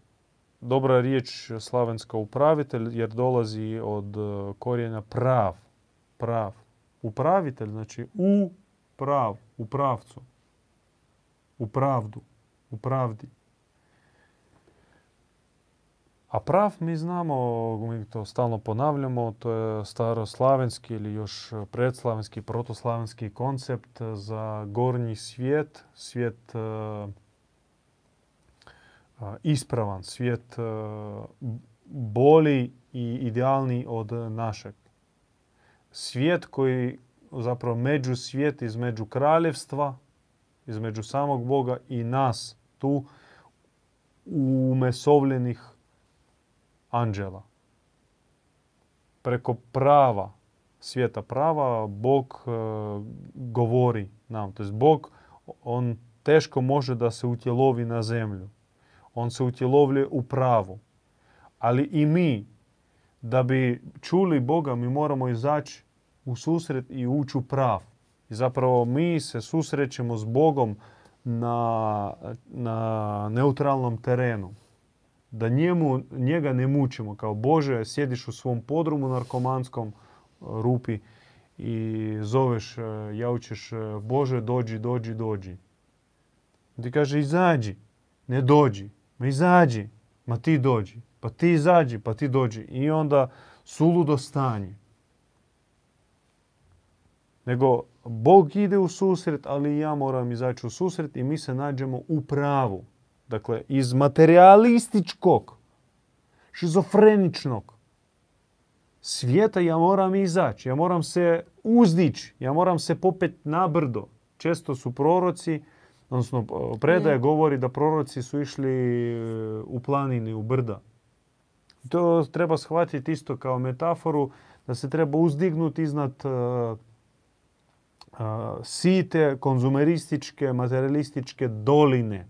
Speaker 2: Dobra riječ slavenska upravitelj jer dolazi od e, korijena prav. Prav. Upravitelj znači u prav, u pravcu. U pravdu, u pravdi. A prav mi znamo, mi to stalno ponavljamo, to je staroslavenski ili još predslavenski, protoslavenski koncept za gornji svijet, svijet uh, ispravan, svijet uh, bolji i idealni od našeg. Svijet koji zapravo među svijet između kraljevstva, između samog Boga i nas tu umesovljenih anđela. Preko prava, svijeta prava, Bog e, govori nam. To je Bog, on teško može da se utjelovi na zemlju. On se utjelovlje u pravu. Ali i mi, da bi čuli Boga, mi moramo izaći u susret i ući u prav. I zapravo mi se susrećemo s Bogom na, na neutralnom terenu da njemu, njega ne mučimo kao Bože, sjediš u svom podrumu narkomanskom rupi i zoveš, e, jaučeš e, Bože dođi, dođi, dođi. Ti kaže izađi, ne dođi, ma izađi, ma ti dođi, pa ti izađi, pa ti dođi. I onda suludo stanje. Nego Bog ide u susret, ali ja moram izaći u susret i mi se nađemo u pravu. Dakle, iz materialističkog, šizofreničnog svijeta ja moram izaći, ja moram se uzdići, ja moram se popet na brdo. Često su proroci, odnosno predaje govori da proroci su išli e, u planini, u brda. To treba shvatiti isto kao metaforu da se treba uzdignuti iznad uh, site, konzumerističke, materialističke doline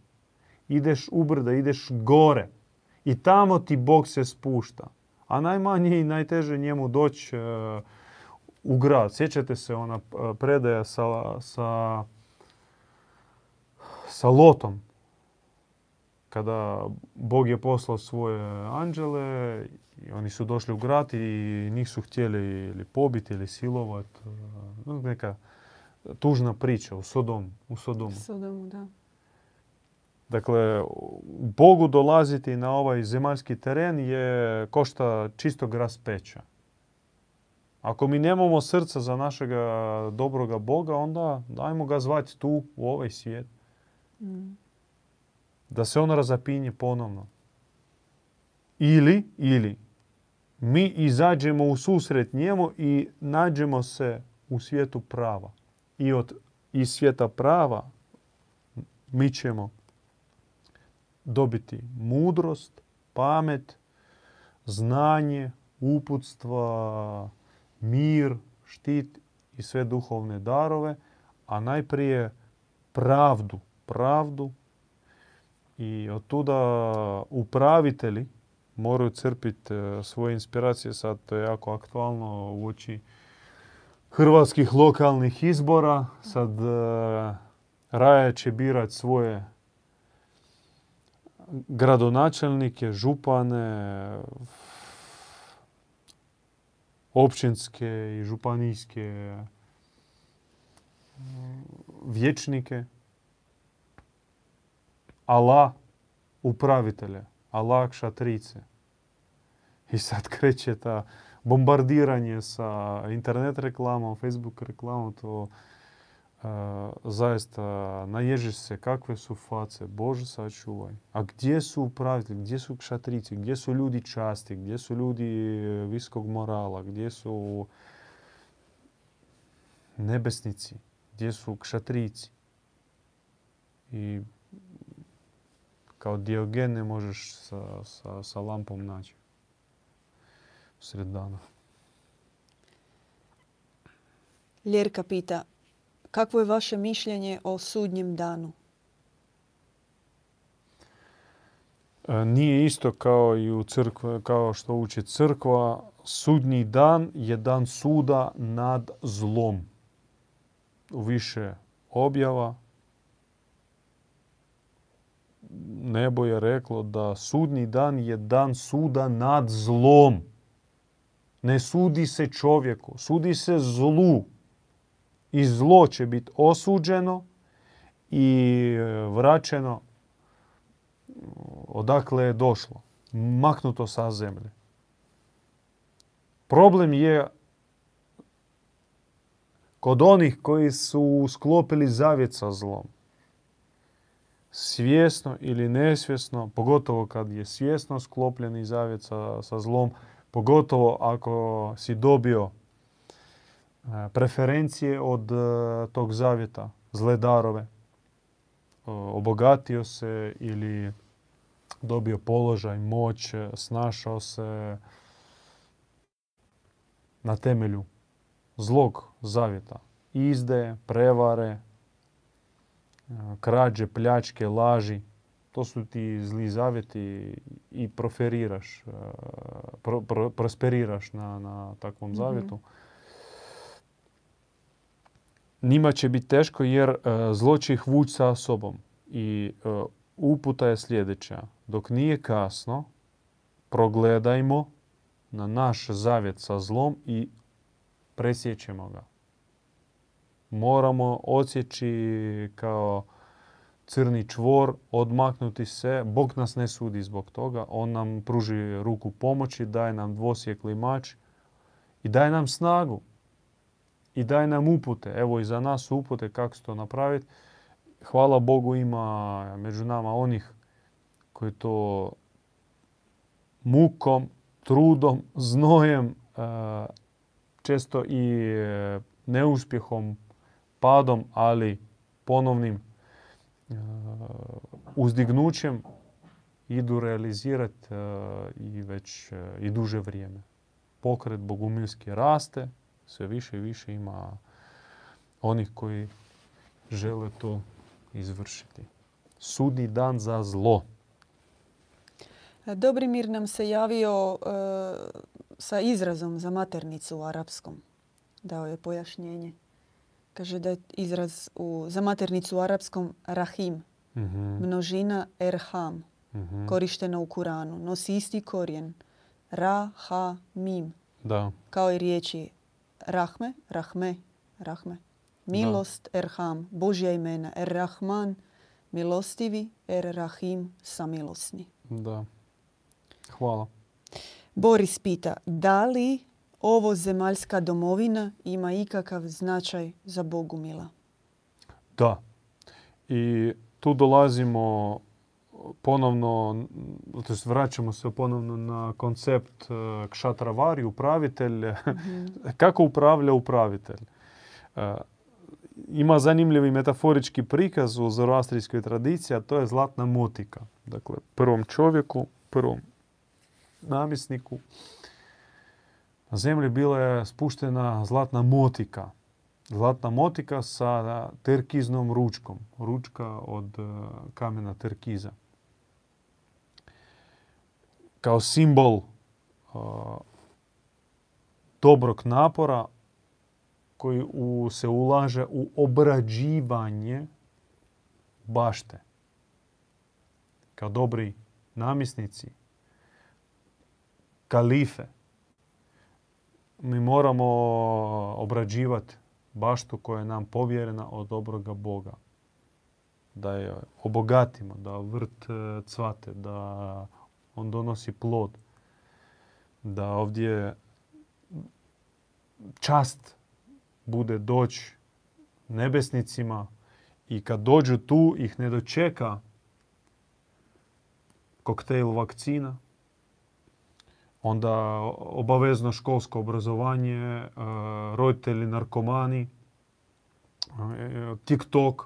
Speaker 2: ideš ubrda, ideš gore. I tamo ti Bog se spušta. A najmanje i najteže njemu doći e, u grad. Sjećate se ona predaja sa, sa, sa Lotom. Kada Bog je poslao svoje anđele i oni su došli u grad i njih su htjeli ili pobiti ili silovati. E, neka tužna priča u Sodomu. U Sodomu.
Speaker 1: Sodomu, da.
Speaker 2: Dakle, Bogu dolaziti na ovaj zemaljski teren je košta čistog raspeća. Ako mi nemamo srca za našega dobroga Boga, onda dajmo ga zvati tu, u ovaj svijet. Mm. Da se on razapinje ponovno. Ili, ili, mi izađemo u susret njemu i nađemo se u svijetu prava. I od iz svijeta prava mi ćemo dobiti mudrost, pamet, znanje, uputstva, mir, štit i sve duhovne darove, a najprije pravdu, pravdu i od tuda upravitelji moraju crpiti e, svoje inspiracije. Sad to je jako aktualno u oči hrvatskih lokalnih izbora. Sad e, Raja će birati svoje gradonačelnike, župane, općinske i županijske vječnike. Allah upravitelje, Allah kšatrice. I sad kreće ta bombardiranje sa internet reklamom, Facebook reklamom, to zaista naježiš se kakve su face, Bože sačuvaj. A gdje su upravitelji, gdje su kšatrici, gdje su ljudi časti, gdje su ljudi viskog morala, gdje su nebesnici, gdje su kšatrici. I kao Diogen ne možeš sa, sa, sa lampom naći sred dana.
Speaker 1: Ljerka pita, kakvo je vaše mišljenje o sudnjem danu?
Speaker 2: Nije isto kao i u crkve, kao što uči crkva. Sudnji dan je dan suda nad zlom. U više objava nebo je reklo da sudnji dan je dan suda nad zlom. Ne sudi se čovjeku, sudi se zlu. I zlo će biti osuđeno i e, vraćeno odakle je došlo. Maknuto sa zemlje. Problem je kod onih koji su sklopili zavjet sa zlom svjesno ili nesvjesno, pogotovo kad je svjesno sklopljeni zavjet sa, sa zlom, pogotovo ako si dobio e, preferencije od e, tog zavjeta, zle darove, obogatio se ili dobio položaj, moć, snašao se na temelju zlog zavjeta, izde, prevare, krađe, pljačke, laži. To su ti zli zavjeti i proferiraš, prosperiraš na, na takvom mhm. zavjetu. Njima će biti teško jer e, zlo će ih vući sa sobom. I e, uputa je sljedeća. Dok nije kasno, progledajmo na naš zavjet sa zlom i presjećemo ga moramo odsjeći kao crni čvor, odmaknuti se. Bog nas ne sudi zbog toga. On nam pruži ruku pomoći, daje nam dvosjekli mač i daje nam snagu. I daje nam upute. Evo i za nas upute kako se to napraviti. Hvala Bogu ima među nama onih koji to mukom, trudom, znojem, često i e, neuspjehom padom, ali ponovnim e, uzdignućem idu realizirati e, i već e, i duže vrijeme. Pokret bogumilski raste, sve više i više ima onih koji žele to izvršiti. Sudni dan za zlo.
Speaker 1: Dobrimir nam se javio sa izrazom za maternicu u arapskom. Dao je pojašnjenje. Kaže da je izraz u, za maternicu u arapskom rahim. Mhm. Množina erham. mm Korištena u Kuranu. Nosi isti korijen. Ra, ha, mim.
Speaker 2: Da.
Speaker 1: Kao i riječi rahme, rahme, rahme. Milost, erham. Božja imena. Er rahman, milostivi. Er rahim, samilosni.
Speaker 2: Da. Hvala.
Speaker 1: Boris pita, da li ovo zemaljska domovina ima ikakav značaj za Bogumila?
Speaker 2: Da. I tu dolazimo ponovno, to vraćamo se ponovno na koncept e, kšatravari, upravitelj. <laughs> Mhm. Kako upravlja upravitelj? E, ima zanimljivi metaforički prikaz u zoroastrijskoj tradiciji, a to je zlatna motika. Dakle, prvom čovjeku, prvom namisniku na zemlji bila je spuštena zlatna motika. Zlatna motika sa terkiznom ručkom. Ručka od e, kamena terkiza. Kao simbol e, dobrog napora koji se ulaže u obrađivanje bašte. Kao dobri namisnici, kalife, mi moramo obrađivati baštu koja je nam povjerena od dobroga Boga. Da je obogatimo, da vrt e, cvate, da on donosi plod. Da ovdje čast bude doći nebesnicima i kad dođu tu ih ne dočeka koktejl vakcina, onda obavezno školsko obrazovanje, e, roditelji narkomani, e, TikTok,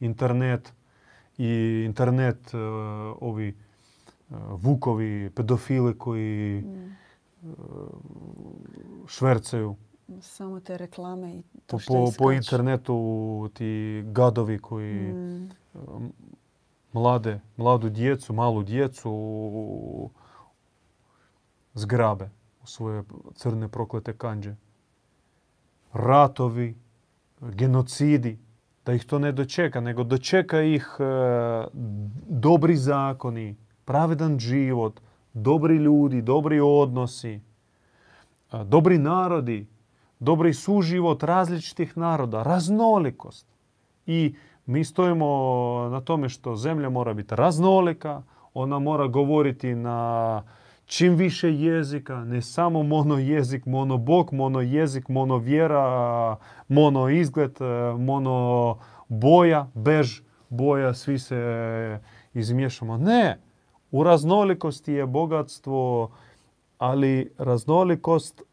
Speaker 2: internet i internet e, ovi vukovi, pedofili koji mm. švercaju.
Speaker 1: Samo te reklame i
Speaker 2: to što po, po internetu ti gadovi koji mm. mlade, mladu djecu, malu djecu zgrabe u svoje crne proklete kanđe. Ratovi, genocidi, da ih to ne dočeka, nego dočeka ih e, dobri zakoni, pravedan život, dobri ljudi, dobri odnosi, e, dobri narodi, dobri suživot različitih naroda, raznolikost. I mi stojimo na tome što zemlja mora biti raznolika, ona mora govoriti na čim više jezika, ne samo mono jezik, mono bog, mono jezik, mono vjera, mono izgled, mono boja, bež boja, svi se izmiješamo. Ne, u raznolikosti je bogatstvo, ali raznolikost e,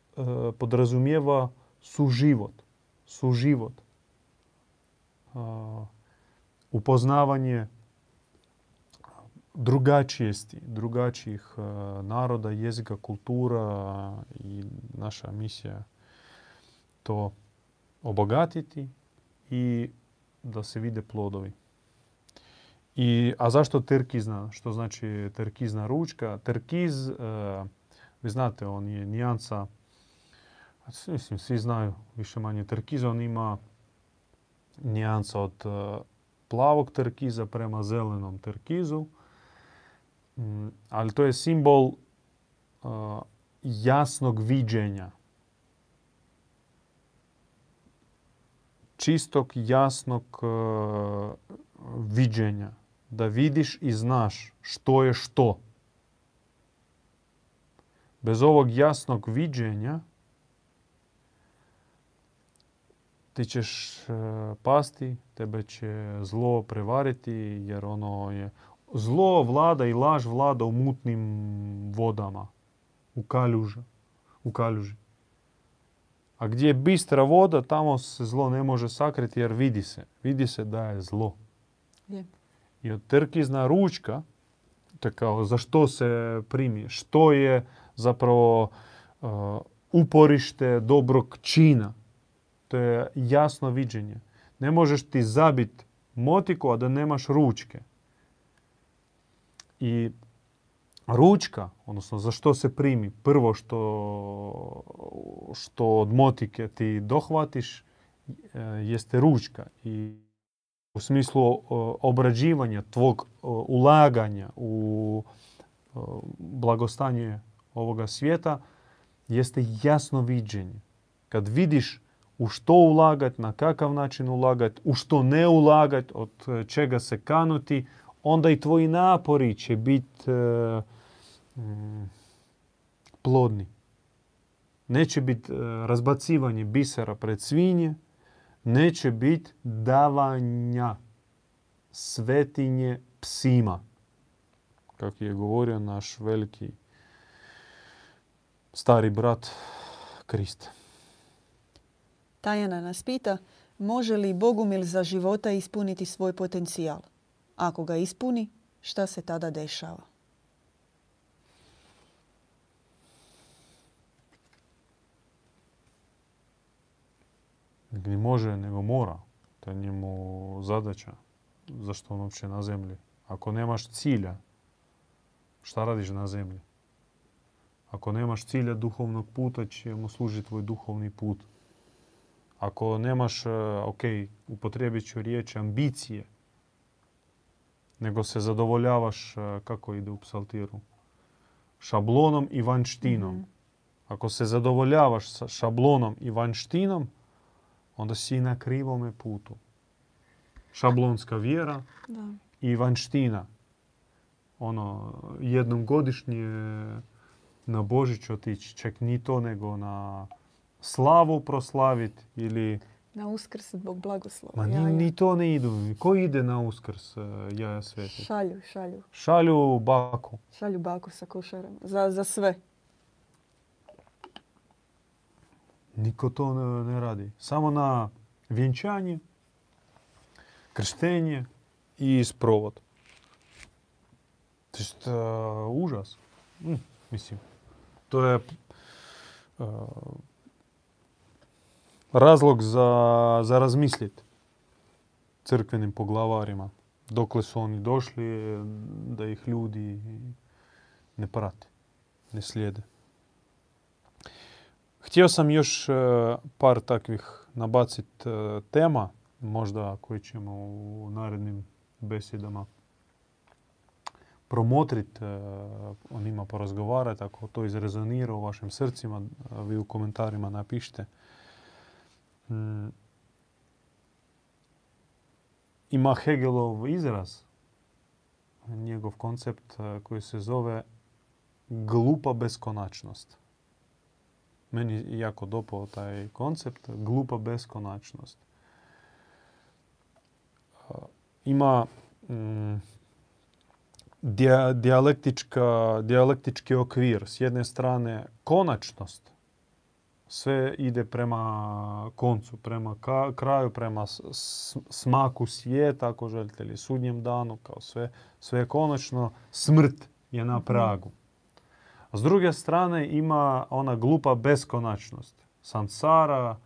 Speaker 2: podrazumijeva suživot. Suživot. Upoznavanje drugačijesti, drugačijih e, naroda, jezika, kultura i naša misija to obogatiti i da se vide plodovi. I, a zašto terkizna? Što znači terkizna ručka? Terkiz, e, vi znate, on je nijansa, mislim, svi znaju više manje terkiz, on ima nijansa od plavog terkiza prema zelenom terkizu ali to je simbol uh, jasnog viđenja. Čistog, jasnog uh, viđenja. Da vidiš i znaš što je što. Bez ovog jasnog viđenja ti ćeš uh, pasti, tebe će zlo prevariti jer ono je Zlo vlada i laž vlada u mutnim vodama, u kaljuži. U kaljuži. A gdje je bistra voda, tamo se zlo ne može sakriti jer vidi se. Vidi se da je zlo. I od trkizna ručka, to kao za što se primi, što je zapravo uh, uporište dobrog čina. To je jasno viđenje. Ne možeš ti zabiti motiku, a da nemaš ručke. I ručka, odnosno za što se primi, prvo što, što od motike ti dohvatiš e, jeste ručka. I u smislu obrađivanja tvog ulaganja u blagostanje ovoga svijeta jeste jasno viđenje. Kad vidiš u što ulagati, na kakav način ulagati, u što ne ulagati, od čega se kanuti, onda i tvoji napori će biti e, mm, plodni. Neće biti e, razbacivanje bisera pred svinje, neće biti davanja svetinje psima. Kako je govorio naš veliki stari brat Krist.
Speaker 1: Tajana nas pita, Može li Bogumil za života ispuniti svoj potencijal? Ako ga ispuni, šta se tada dešava?
Speaker 2: Ne može, nego mora. To je njemu zadaća. Zašto on uopće na zemlji? Ako nemaš cilja, šta radiš na zemlji? Ako nemaš cilja duhovnog puta, će mu služiti tvoj duhovni put. Ako nemaš, e, ok, upotrijebit ću riječ ambicije, nego se zadovoljavaš, e, kako ide u psaltiru, šablonom i vanštinom.
Speaker 1: Mhm.
Speaker 2: Ako se zadovoljavaš sa šablonom i vanštinom, onda si na krivome putu. Šablonska vjera
Speaker 1: Da.
Speaker 2: i vanština. Ono, jednom godišnje na Božić otići, čak ni to nego na slavu proslaviti ili...
Speaker 1: Na uskrs zbog blagoslova.
Speaker 2: Ma ni, ni to ne idu. Ko ide na uskrs jaja sveti?
Speaker 1: Šalju, šalju.
Speaker 2: Šalju baku.
Speaker 1: Šalju baku sa košarama. Za, za sve.
Speaker 2: Niko to ne, ne radi. Samo na vjenčanje, krštenje i sprovod. To je uh, užas. Mm, mislim, to je uh, razlog za, za razmislit crkvenim poglavarima. Dokle su oni došli da ih ljudi ne prate, ne slijede. Htio sam još e, par takvih nabacit e, tema, možda koji ćemo u narednim besjedama promotrit, e, o njima porazgovarati. Ako to izrezonira u vašim srcima, vi u komentarima napišite. Ima Hegelov izraz, njegov koncept koji se zove glupa beskonačnost meni jako dopao taj koncept, glupa beskonačnost. Ima mm, dijalektički okvir. S jedne strane konačnost. Sve ide prema koncu, prema kraju, prema smaku svijeta, ako želite, ili sudnjem danu, kao sve, sve je konačno. Smrt je na pragu. S druge strane ima ona glupa beskonačnost. Sansara,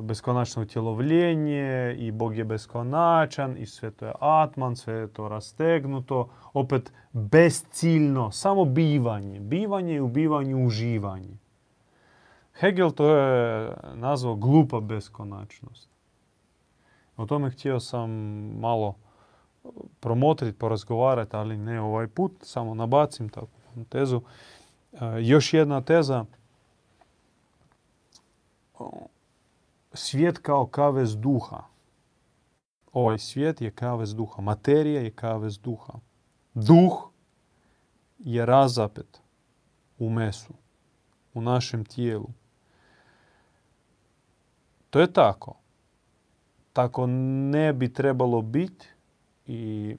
Speaker 2: beskonačno utjelovljenje i Bog je beskonačan i sve to je atman, sve je to rastegnuto. Opet bezciljno, samo bivanje. Bivanje i ubivanje uživanje. Hegel to je nazvao glupa beskonačnost. O tome htio sam malo promotriti, porazgovarati, ali ne ovaj put, samo nabacim takvu tezu. Još jedna teza. Svijet kao kavez duha. Ovaj svijet je kavez duha. Materija je kavez duha. Duh je razapet u mesu, u našem tijelu. To je tako. Tako ne bi trebalo biti i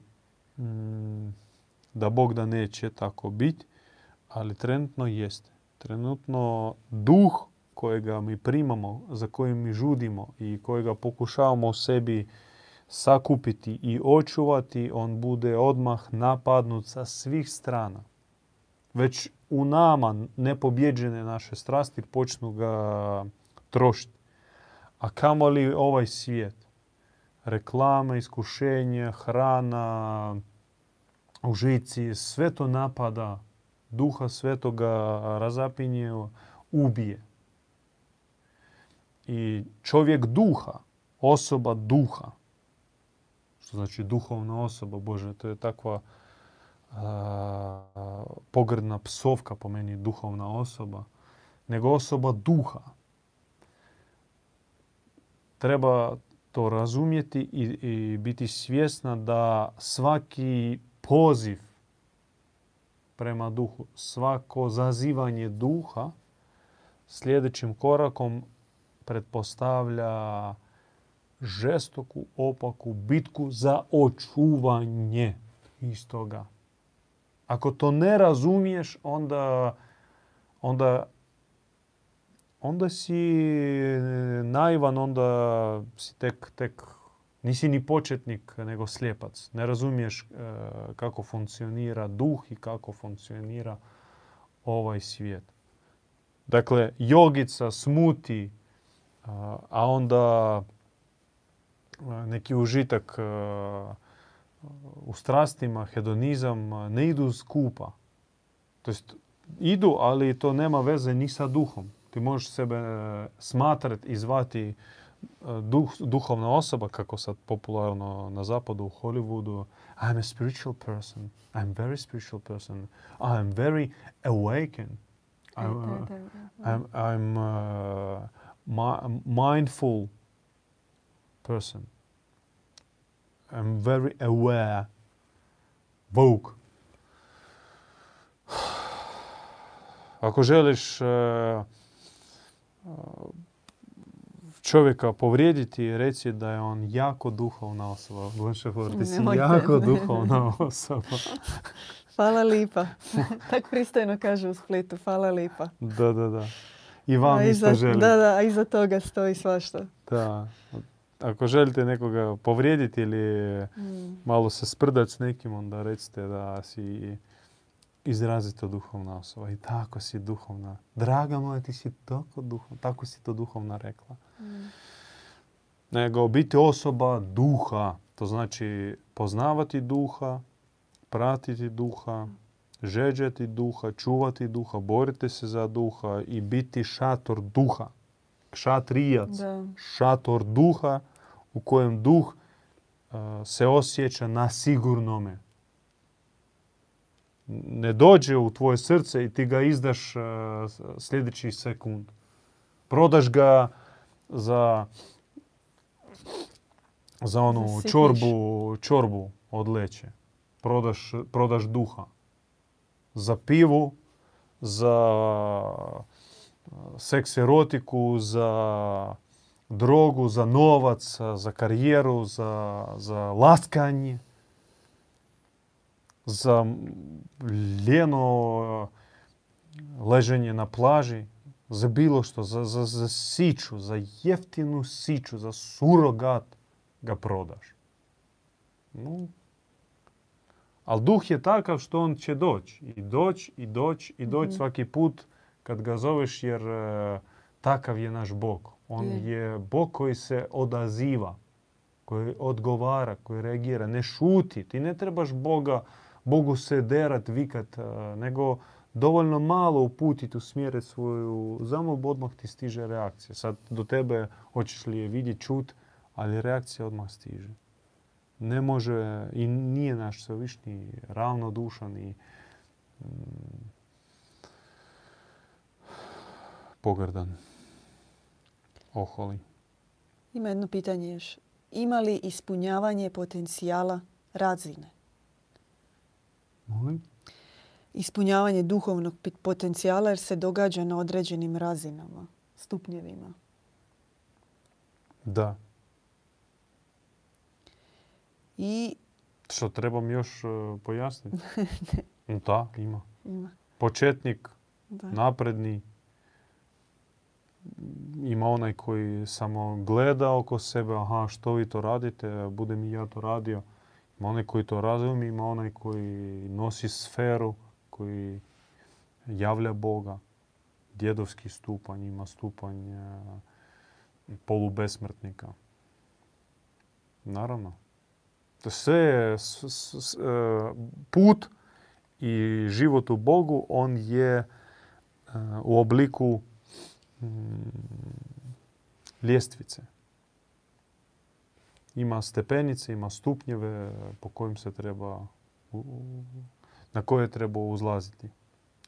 Speaker 2: mm, da Bog da neće tako biti ali trenutno jeste. Trenutno duh kojega mi primamo, za kojim mi žudimo i kojega pokušavamo u sebi sakupiti i očuvati, on bude odmah napadnut sa svih strana. Već u nama nepobjeđene naše strasti počnu ga trošiti. A kamo li ovaj svijet? Reklame, iskušenje, hrana, užici, sve to napada duha svetoga razapinje, ubije. I čovjek duha, osoba duha, što znači duhovna osoba, Bože, to je takva a, pogrdna psovka po meni, duhovna osoba, nego osoba duha. Treba to razumjeti i, i biti svjesna da svaki poziv prema duhu. Svako zazivanje duha sljedećim korakom pretpostavlja žestoku, opaku bitku za očuvanje istoga. Ako to ne razumiješ, onda, onda, onda si e, naivan, onda si tek, tek nisi ni početnik, nego slijepac. Ne razumiješ e, kako funkcionira duh i kako funkcionira ovaj svijet. Dakle, jogica, smuti, a onda neki užitak u strastima, hedonizam, ne idu skupa. To jest, idu, ali to nema veze ni sa duhom. Možeš sebe e, smatrati i zvati e, duh, duhovna osoba, kako sad popularno na zapadu u Hollywoodu. I'm a spiritual person. I'm very spiritual person. I'm very awakened. I'm, uh, I'm, I'm uh, mi- mindful person. I'm very aware. Vogue. Ako želiš uh, čovjeka povrijediti, reci da je on jako duhovna osoba. Gonša ti si jako duhovna osoba. <laughs>
Speaker 1: Hvala lipa. <laughs> tak pristojno kaže u Splitu. Hvala lipa.
Speaker 2: Da, da, da. I vam
Speaker 1: A
Speaker 2: isto
Speaker 1: iza,
Speaker 2: želim.
Speaker 1: da, da, a iza toga stoji svašta.
Speaker 2: Da. Ako želite nekoga povrijediti ili
Speaker 1: Mm.
Speaker 2: malo se sprdati s nekim, onda recite da si izrazito duhovna osoba. I tako si duhovna. Draga moja, ti si tako duhovna. Tako si to duhovna rekla.
Speaker 1: Mm.
Speaker 2: Nego biti osoba duha. To znači poznavati duha, pratiti duha, žeđati duha, čuvati duha, boriti se za duha i biti šator duha. Šatrijac.
Speaker 1: Da.
Speaker 2: šator duha u kojem duh uh, se osjeća na sigurnome. Ne dođe u tvoje srce i ti ga izdaš s- sljedeći sekund. Prodaš ga za, za onu čorbu, čorbu od leće. Prodaš, prodaš duha. Za pivu, za seks erotiku, za drogu, za novac, za karijeru, za, za laskanje, za ljeno leženje na plaži, za bilo što, za, za, za siću, za jeftinu siću, za surogat ga prodaš. No, ali duh je takav što on će doći. I doći, i doći, i doći
Speaker 1: Mhm.
Speaker 2: svaki put kad ga zoveš jer takav je naš Bog. On
Speaker 1: Je.
Speaker 2: je Bog koji se odaziva, koji odgovara, koji reagira, ne šuti. Ti ne trebaš Boga, Bogu se derat, vikat, nego dovoljno malo uputiti, usmjeriti svoju zamolbu, odmah ti stiže reakcija. Sad do tebe hoćeš li je vidjeti, čut, ali reakcija odmah stiže. Ne može i nije naš svevišnji ravnodušan i mm, pogrdan. Oholi.
Speaker 1: Ima jedno pitanje još. Ima li ispunjavanje potencijala razine?
Speaker 2: Molim?
Speaker 1: Ispunjavanje duhovnog potencijala jer se događa na određenim razinama, stupnjevima.
Speaker 2: Da.
Speaker 1: I
Speaker 2: Što trebam još e, pojasniti? <laughs> da, ima.
Speaker 1: ima.
Speaker 2: Početnik,
Speaker 1: Da.
Speaker 2: napredni, ima onaj koji samo gleda oko sebe, aha, što vi to radite, budem i ja to radio. Ima onaj koji to razumije, ima onaj koji nosi sferu, koji javlja Boga. Djedovski stupanj, ima stupanj e, polubesmrtnika. Naravno. To sve je s- s- s- e, put i život u Bogu, on je e, u obliku mm, ljestvice. Ima stepenice, ima stupnjeve po kojim se treba, na koje treba uzlaziti.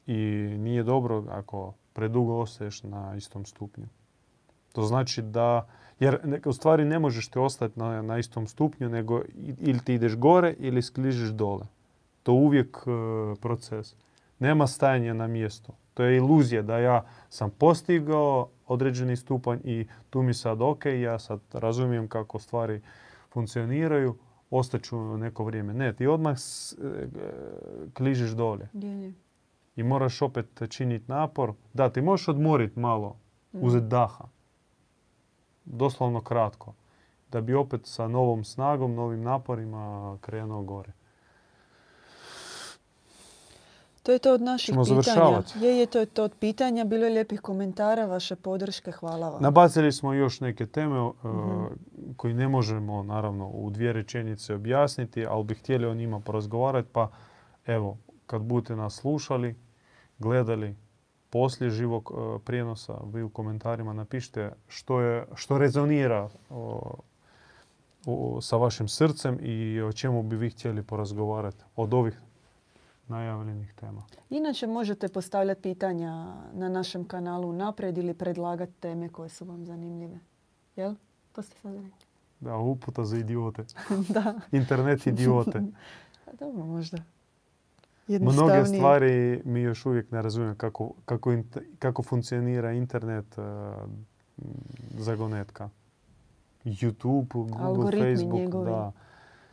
Speaker 2: I nije dobro ako predugo ostaješ na istom stupnju. To znači da, jer u stvari ne možeš ti ostati na, na istom stupnju, nego ili ti ideš gore ili skližeš dole. To je uvijek e, proces. Nema stajanja na mjestu. To je iluzija da ja sam postigao određeni stupanj i tu mi sad ok, ja sad razumijem kako stvari funkcioniraju, ostaću neko vrijeme. Ne, ti odmah e, kližeš dolje
Speaker 1: Je, je.
Speaker 2: i moraš opet činiti napor. Da, ti možeš odmoriti malo uzeti daha. Doslovno kratko. Da bi opet sa novom snagom, novim naporima krenuo gore.
Speaker 1: To je to od naših
Speaker 2: Ćemo
Speaker 1: pitanja.
Speaker 2: završavati.
Speaker 1: Je, je, to je to od pitanja. Bilo je lijepih komentara, vaše podrške. Hvala vam.
Speaker 2: Nabacili smo još neke teme
Speaker 1: Mhm.
Speaker 2: koji ne možemo naravno u dvije rečenice objasniti, ali bi htjeli o njima porazgovarati. Pa evo, kad budete nas slušali, gledali poslije živog uh, prijenosa, vi u komentarima napišite što, je, što rezonira uh, u- sa vašim srcem i o čemu bi vi htjeli porazgovarati od ovih najavljenih tema.
Speaker 1: Inače možete postavljati pitanja na našem kanalu naprijed ili predlagati teme koje su vam zanimljive. Jel? To ste sad rekli.
Speaker 2: Da, uputa za idiote. <laughs>
Speaker 1: da.
Speaker 2: Internet idiote. <laughs>
Speaker 1: Pa dobro, možda.
Speaker 2: Mnoge stvari mi još uvijek ne razumijem kako, kako, kako funkcionira internet, uh, zagonetka. YouTube, Google,
Speaker 1: Algoritmi
Speaker 2: Facebook,
Speaker 1: njegovi.
Speaker 2: da.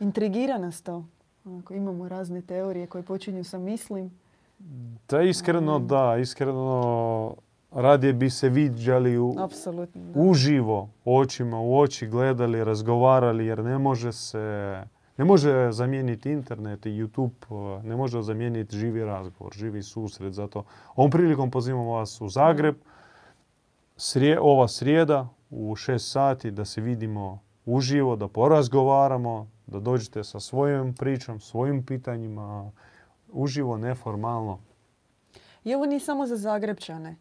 Speaker 1: Intrigira nas to. Onako, imamo razne teorije koje počinju sa mislim.
Speaker 2: Da, iskreno da, iskreno radije bi se viđali u, uživo, očima u oči gledali, razgovarali, jer ne može se, ne može zamijeniti internet i YouTube, uh, ne može zamijeniti živi razgovor, živi susret. Zato ovom prilikom pozivamo vas u Zagreb, srije, ova srijeda u 6 sati da se vidimo uživo, da porazgovaramo, da dođete sa svojom pričom, svojim pitanjima, uživo, neformalno.
Speaker 1: I ovo nije samo za Zagrebčane.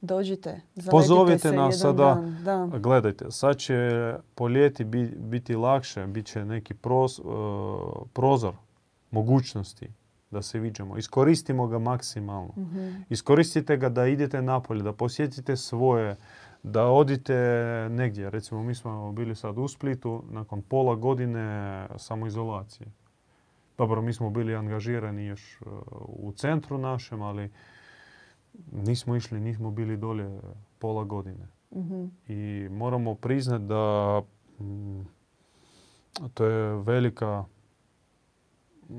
Speaker 1: Dođite,
Speaker 2: Pozovite
Speaker 1: se
Speaker 2: nas
Speaker 1: jedan
Speaker 2: sada.
Speaker 1: dan. Da.
Speaker 2: Gledajte, sad će po ljeti bi- biti lakše, bit će neki pros- e, prozor mogućnosti da se viđamo. Iskoristimo ga maksimalno.
Speaker 1: Mhm.
Speaker 2: Iskoristite ga da idete napolje, da posjetite svoje, da odite negdje. Recimo, mi smo bili sad u Splitu nakon pola godine samoizolacije. Dobro, mi smo bili angažirani još e, u centru našem, ali nismo išli, nismo bili dolje pola godine.
Speaker 1: Mhm.
Speaker 2: I moramo priznati da mm, to je velika mm,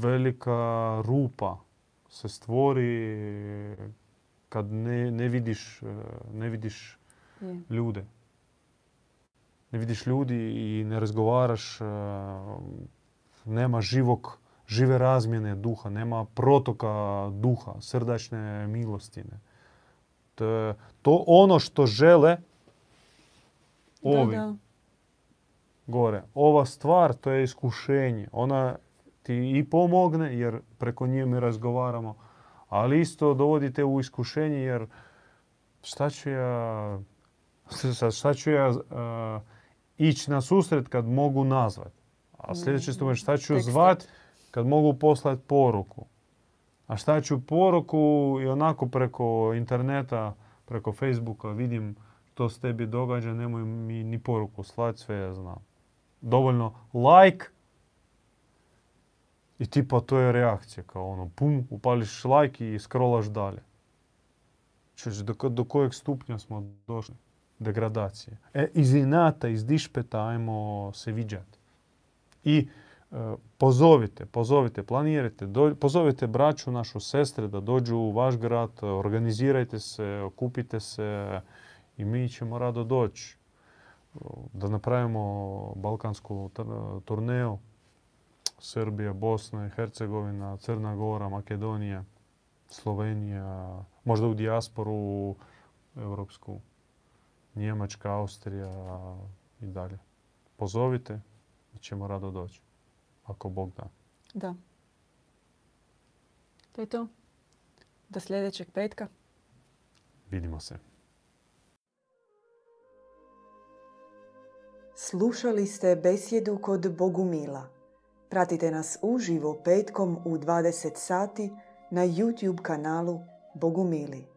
Speaker 2: velika rupa se stvori kad ne, ne vidiš, e, ne vidiš
Speaker 1: Je.
Speaker 2: ljude. Ne vidiš ljudi i ne razgovaraš, e, nema živog, žive razmjene duha, nema protoka duha, srdačne milostine. To to ono što žele ovi
Speaker 1: Da, da.
Speaker 2: gore. Ova stvar, to je iskušenje. Ona ti i pomogne jer preko nje mi razgovaramo, ali isto dovodite u iskušenje jer šta ću ja, šta ću ja ići na susret kad mogu nazvat? A sljedeće što šta ću zvat kad mogu poslati poruku? A šta ću poruku i onako preko interneta, preko Facebooka vidim što s tebi događa, nemoj mi ni poruku slati, sve ja znam. Dovoljno like i tipa to je reakcija, kao ono, pum, upališ like i scrollaš dalje. Čuš, do, do kojeg stupnja smo došli? Degradacije. E, iz inata, iz dišpeta ajmo se viđati. I e, pozovite, pozovite, planirajte, do- pozovite braću, našu sestre da dođu u vaš grad, organizirajte se, okupite se i mi ćemo rado doći da napravimo balkansku turneju. Srbija, Bosna i Hercegovina, Crna Gora, Makedonija, Slovenija, možda u dijasporu europsku, Njemačka, Austrija i dalje. Pozovite, mi ćemo rado doći. Ako Bog da.
Speaker 1: Da. To je to. Do sljedećeg petka.
Speaker 2: Vidimo se.
Speaker 1: Slušali ste besjedu kod Bogumila. Pratite nas uživo petkom u 20 sati na YouTube kanalu Bogumili.